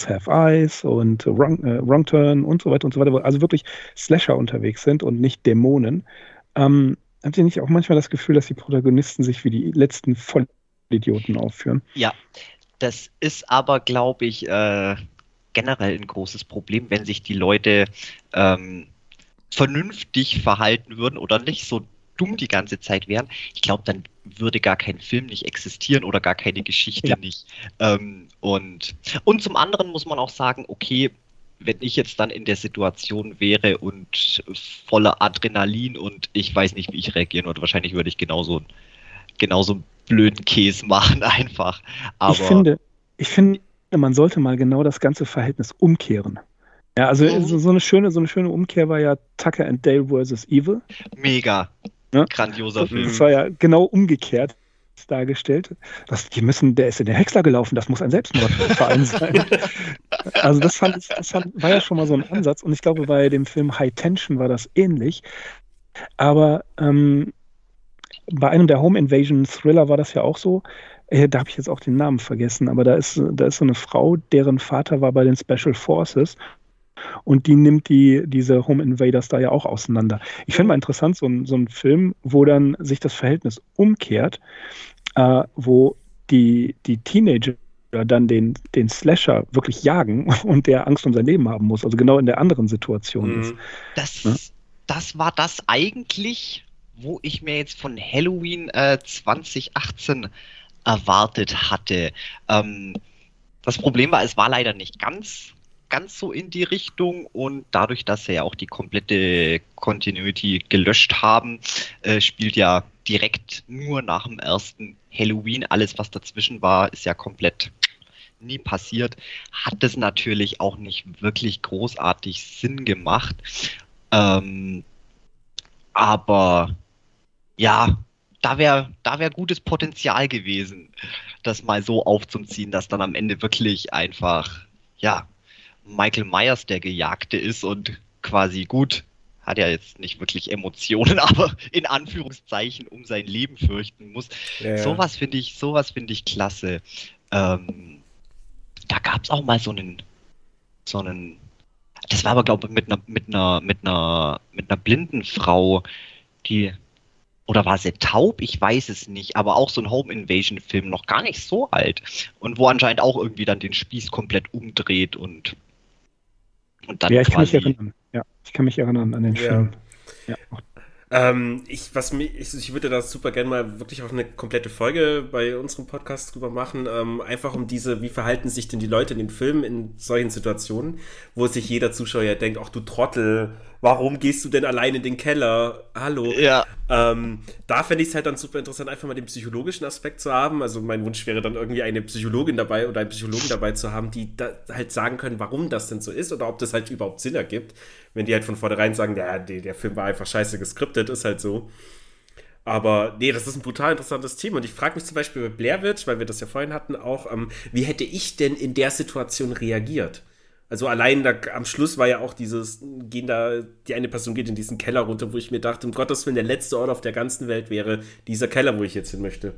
Have Eyes und Wrong, äh, Wrong, Turn und so weiter und so weiter, wo also wirklich Slasher unterwegs sind und nicht Dämonen. Ähm, habt ihr nicht auch manchmal das Gefühl, dass die Protagonisten sich wie die letzten Vollidioten aufführen? Ja, das ist aber, glaube ich, äh, generell ein großes Problem, wenn sich die Leute ähm, vernünftig verhalten würden oder nicht so dumm die ganze Zeit wären, ich glaube, dann würde gar kein Film nicht existieren oder gar keine Geschichte ja. nicht. Ähm, und, und zum anderen muss man auch sagen, okay, wenn ich jetzt dann in der Situation wäre und voller Adrenalin und ich weiß nicht, wie ich reagieren würde, wahrscheinlich würde ich genauso, genauso einen blöden Käse machen einfach. Aber ich finde, ich finde, man sollte mal genau das ganze Verhältnis umkehren. Ja, also mhm. so, so, eine schöne, so eine schöne Umkehr war ja Tucker and Dale vs. Evil. Mega. Ja? Grandioser Film. Das war ja genau umgekehrt dargestellt. Das, die müssen, der ist in den Häcksler gelaufen, das muss ein Selbstmordverein sein. also das fand ich, das fand, war ja schon mal so ein Ansatz und ich glaube, bei dem Film High Tension war das ähnlich. Aber ähm, bei einem der Home Invasion Thriller war das ja auch so. Äh, da habe ich jetzt auch den Namen vergessen, aber da ist, da ist so eine Frau, deren Vater war bei den Special Forces und die nimmt die, diese Home Invaders da ja auch auseinander. Ich finde mal interessant, so ein, so ein Film, wo dann sich das Verhältnis umkehrt, äh, wo die, die Teenager dann den, den Slasher wirklich jagen und der Angst um sein Leben haben muss, also genau in der anderen Situation mhm. ist. Das, ja? das war das eigentlich, wo ich mir jetzt von Halloween äh, 2018 erwartet hatte. Ähm, das Problem war, es war leider nicht ganz ganz so in die Richtung und dadurch, dass sie ja auch die komplette Continuity gelöscht haben, äh, spielt ja direkt nur nach dem ersten Halloween. Alles, was dazwischen war, ist ja komplett nie passiert. Hat es natürlich auch nicht wirklich großartig Sinn gemacht. Ähm, aber ja, da wäre da wär gutes Potenzial gewesen, das mal so aufzuziehen, dass dann am Ende wirklich einfach, ja, Michael Myers der Gejagte ist und quasi gut, hat ja jetzt nicht wirklich Emotionen, aber in Anführungszeichen um sein Leben fürchten muss. Ja, Sowas finde ich, sowas finde ich klasse. Ähm, da gab es auch mal so einen, so einen, das war aber glaube ich mit einer, mit einer, mit einer, mit einer blinden Frau, die oder war sie taub? Ich weiß es nicht, aber auch so ein Home Invasion Film, noch gar nicht so alt. Und wo anscheinend auch irgendwie dann den Spieß komplett umdreht und und dann ja, ich kann mich erinnern. Ja, ich kann mich erinnern an den Film. Ja. Ähm, ich, was mich, ich, ich würde da super gerne mal wirklich auch eine komplette Folge bei unserem Podcast drüber machen. Ähm, einfach um diese, wie verhalten sich denn die Leute in den Filmen in solchen Situationen, wo sich jeder Zuschauer denkt, ach du Trottel, warum gehst du denn allein in den Keller? Hallo. Ja. Ähm, da fände ich es halt dann super interessant, einfach mal den psychologischen Aspekt zu haben. Also mein Wunsch wäre dann irgendwie eine Psychologin dabei oder einen Psychologen dabei zu haben, die da halt sagen können, warum das denn so ist oder ob das halt überhaupt Sinn ergibt. Wenn die halt von vornherein sagen, ja, der, der Film war einfach scheiße geskriptet, ist halt so. Aber nee, das ist ein brutal interessantes Thema. Und ich frage mich zum Beispiel bei Blair Witch, weil wir das ja vorhin hatten, auch, ähm, wie hätte ich denn in der Situation reagiert? Also allein da, am Schluss war ja auch dieses, gehen da, die eine Person geht in diesen Keller runter, wo ich mir dachte, um Gottes Willen, der letzte Ort auf der ganzen Welt wäre dieser Keller, wo ich jetzt hin möchte.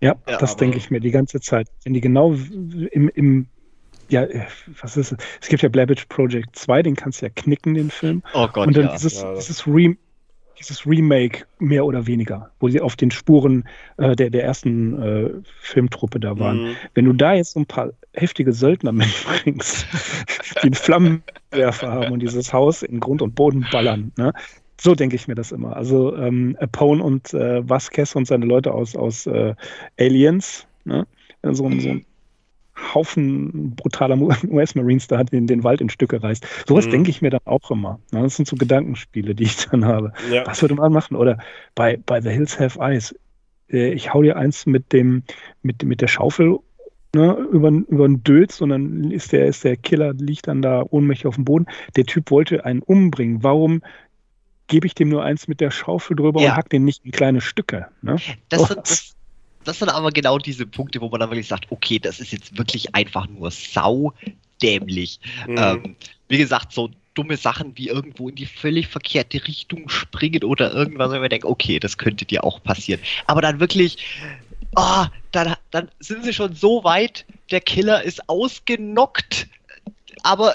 Ja, ja das denke ich mir die ganze Zeit. Wenn die genau im, im ja, was ist es? Es gibt ja Blabbage Project 2, den kannst du ja knicken, den Film. Oh Gott, Und dann ja. dieses, ja, dieses Re dieses Remake mehr oder weniger, wo sie auf den Spuren äh, der, der ersten äh, Filmtruppe da waren. Mhm. Wenn du da jetzt so ein paar heftige Söldner mitbringst, die einen Flammenwerfer haben und dieses Haus in Grund und Boden ballern, ne? so denke ich mir das immer. Also ähm, Apone und äh, Vasquez und seine Leute aus, aus äh, Aliens, ne? so, ein, so ein Haufen brutaler US-Marines da hat, den, den Wald in Stücke reißt. Sowas mhm. denke ich mir dann auch immer. Das sind so Gedankenspiele, die ich dann habe. Ja. Was würde man machen? Oder bei, bei The Hills Have Eyes. Äh, ich hau dir eins mit dem, mit, mit der Schaufel ne, über, über einen Dötz und dann ist der, ist der Killer, liegt dann da ohnmächtig auf dem Boden. Der Typ wollte einen umbringen. Warum gebe ich dem nur eins mit der Schaufel drüber ja. und hack den nicht in kleine Stücke? Ne? Das, das, das sind aber genau diese Punkte, wo man dann wirklich sagt, okay, das ist jetzt wirklich einfach nur saudämlich. Mhm. Ähm, wie gesagt, so dumme Sachen wie irgendwo in die völlig verkehrte Richtung springen oder irgendwas, wenn man denkt, okay, das könnte dir auch passieren. Aber dann wirklich, oh, dann, dann sind sie schon so weit, der Killer ist ausgenockt, aber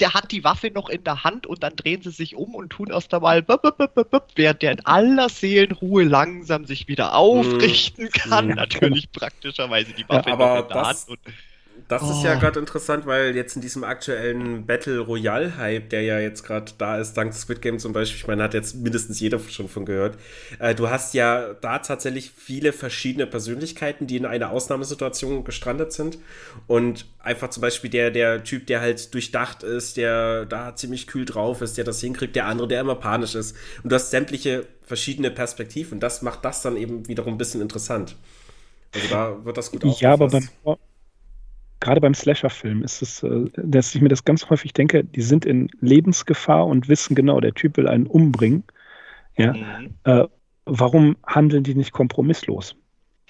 der hat die Waffe noch in der Hand und dann drehen sie sich um und tun erst einmal, während der in aller Seelenruhe langsam sich wieder aufrichten kann. Natürlich praktischerweise die Waffe ja, noch in der Hand. Das oh. ist ja oh. gerade interessant, weil jetzt in diesem aktuellen Battle Royale Hype, der ja jetzt gerade da ist, dank Squid Game zum Beispiel, ich meine, hat jetzt mindestens jeder schon von gehört, äh, du hast ja da tatsächlich viele verschiedene Persönlichkeiten, die in einer Ausnahmesituation gestrandet sind und einfach zum Beispiel der, der Typ, der halt durchdacht ist, der da ziemlich kühl drauf ist, der das hinkriegt, der andere, der immer panisch ist und du hast sämtliche verschiedene Perspektiven und das macht das dann eben wiederum ein bisschen interessant. Also da wird das gut aufgefasst. Ja, aber beim, gerade beim Slasher-Film ist es, äh, dass ich mir das ganz häufig denke, die sind in Lebensgefahr und wissen genau, der Typ will einen umbringen. Ja, mhm. äh, warum handeln die nicht kompromisslos?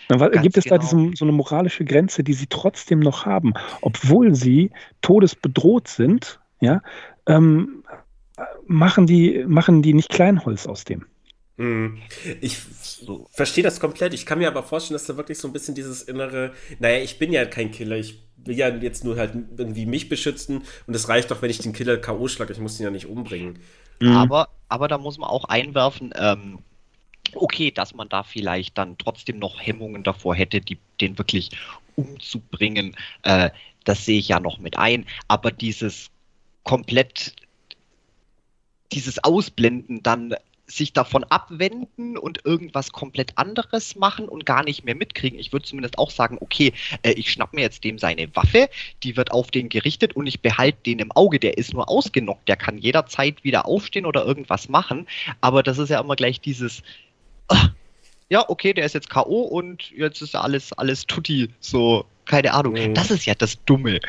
Dann gibt es genau. da diese, so eine moralische Grenze, die sie trotzdem noch haben, obwohl sie todesbedroht sind, ja, ähm, machen, die, machen die nicht Kleinholz aus dem. Mhm. Ich verstehe das komplett. Ich kann mir aber vorstellen, dass da wirklich so ein bisschen dieses innere, naja, ich bin ja kein Killer, ich will ja jetzt nur halt irgendwie mich beschützen und es reicht doch, wenn ich den Killer K.O. schlage, ich muss ihn ja nicht umbringen. Mhm. Aber, aber da muss man auch einwerfen, ähm, okay, dass man da vielleicht dann trotzdem noch Hemmungen davor hätte, die, den wirklich umzubringen, äh, das sehe ich ja noch mit ein. Aber dieses komplett, dieses Ausblenden dann sich davon abwenden und irgendwas komplett anderes machen und gar nicht mehr mitkriegen. Ich würde zumindest auch sagen, okay, äh, ich schnapp mir jetzt dem seine Waffe, die wird auf den gerichtet und ich behalte den im Auge. Der ist nur ausgenockt, der kann jederzeit wieder aufstehen oder irgendwas machen. Aber das ist ja immer gleich dieses, ach, ja, okay, der ist jetzt K.O. und jetzt ist alles, alles tutti, so, keine Ahnung. Mhm. Das ist ja das Dumme.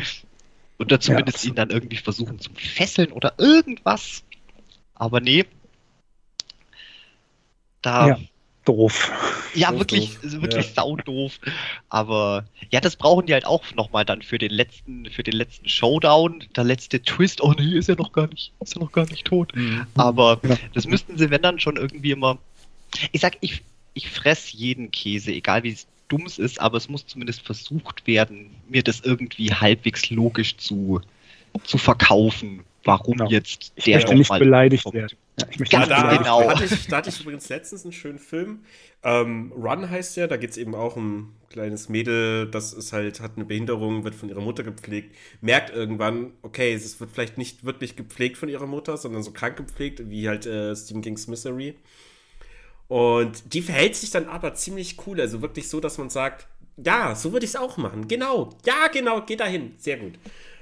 Oder zumindest ja, ihn dann irgendwie versuchen zu fesseln oder irgendwas. Aber nee, da. Ja, doof. Ja, doof, wirklich, doof. wirklich ja. saudoof. Aber ja, das brauchen die halt auch nochmal dann für den letzten, für den letzten Showdown. Der letzte Twist. Oh nee, ist ja noch gar nicht, ist ja noch gar nicht tot. Mhm. Aber ja. das müssten sie, wenn dann schon irgendwie immer. Ich sag, ich, ich fress jeden Käse, egal wie es dumm ist, aber es muss zumindest versucht werden, mir das irgendwie halbwegs logisch zu, zu verkaufen, warum genau. jetzt der. Ich möchte nicht beleidigt kommt. werden. Ja, ich möchte ja, nicht da, genau. werden. Hatte ich, da hatte ich übrigens letztens einen schönen Film. Ähm, Run heißt der, da geht es eben auch um ein kleines Mädel, das ist halt, hat eine Behinderung, wird von ihrer Mutter gepflegt, merkt irgendwann, okay, es wird vielleicht nicht wirklich gepflegt von ihrer Mutter, sondern so krank gepflegt, wie halt äh, Stephen King's Misery. Und die verhält sich dann aber ziemlich cool, also wirklich so, dass man sagt, ja, so würde ich es auch machen. Genau, ja, genau, geh dahin. Sehr gut.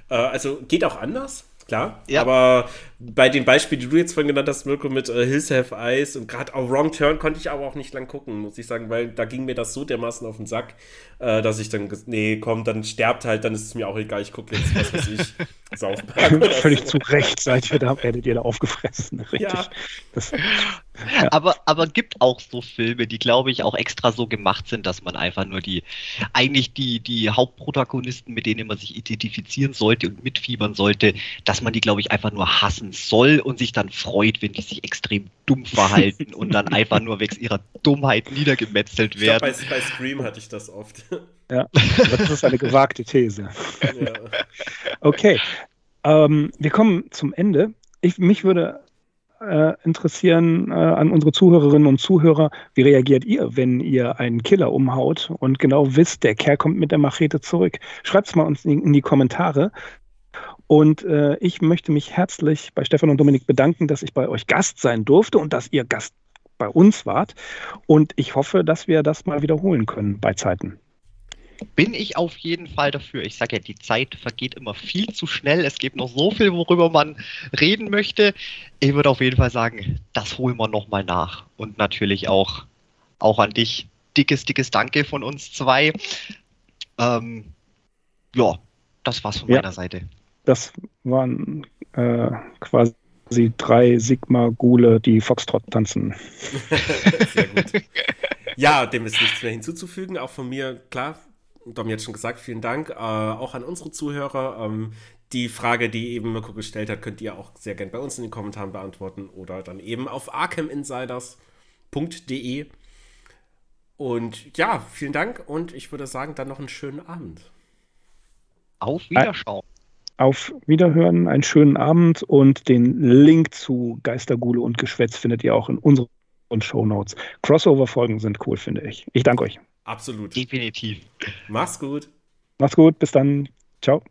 Äh, also geht auch anders klar. Ja. Aber bei den Beispielen, die du jetzt vorhin genannt hast, Mirko, mit äh, Hills Have Eyes und gerade auch Wrong Turn konnte ich aber auch nicht lang gucken, muss ich sagen, weil da ging mir das so dermaßen auf den Sack, äh, dass ich dann, nee, komm, dann sterbt halt, dann ist es mir auch egal, ich gucke jetzt, was weiß ich, Saufpark. Völlig zu Recht seid ihr da, werdet ihr da aufgefressen, richtig. Ja. Das, ja. Aber, aber gibt auch so Filme, die, glaube ich, auch extra so gemacht sind, dass man einfach nur die, eigentlich die, die Hauptprotagonisten, mit denen man sich identifizieren sollte und mitfiebern sollte, dass man die, glaube ich, einfach nur hassen soll und sich dann freut, wenn die sich extrem dumm verhalten und dann einfach nur wegen ihrer Dummheit niedergemetzelt werden. Glaub, bei, bei Scream hatte ich das oft. Ja, das ist eine gewagte These. Ja. Okay, ähm, wir kommen zum Ende. Ich, mich würde äh, interessieren äh, an unsere Zuhörerinnen und Zuhörer, wie reagiert ihr, wenn ihr einen Killer umhaut und genau wisst, der Kerl kommt mit der Machete zurück? Schreibt es mal uns in, in die Kommentare. Und äh, ich möchte mich herzlich bei Stefan und Dominik bedanken, dass ich bei euch Gast sein durfte und dass ihr Gast bei uns wart. Und ich hoffe, dass wir das mal wiederholen können bei Zeiten. Bin ich auf jeden Fall dafür. Ich sage ja, die Zeit vergeht immer viel zu schnell. Es gibt noch so viel, worüber man reden möchte. Ich würde auf jeden Fall sagen, das holen wir nochmal nach. Und natürlich auch, auch an dich. Dickes, dickes Danke von uns zwei. Ähm, ja, das war's von ja. meiner Seite das waren äh, quasi drei Sigma-Gule, die Foxtrot tanzen. Sehr gut. Ja, dem ist nichts mehr hinzuzufügen. Auch von mir, klar, Dom jetzt schon gesagt, vielen Dank. Äh, auch an unsere Zuhörer. Ähm, die Frage, die eben Mirko gestellt hat, könnt ihr auch sehr gerne bei uns in den Kommentaren beantworten oder dann eben auf arkhaminsiders.de. Und ja, vielen Dank und ich würde sagen, dann noch einen schönen Abend. Auf Wiederschauen auf Wiederhören, einen schönen Abend und den Link zu Geistergule und Geschwätz findet ihr auch in unseren Show Notes. Crossover-Folgen sind cool, finde ich. Ich danke euch. Absolut. Definitiv. Mach's gut. Mach's gut, bis dann. Ciao.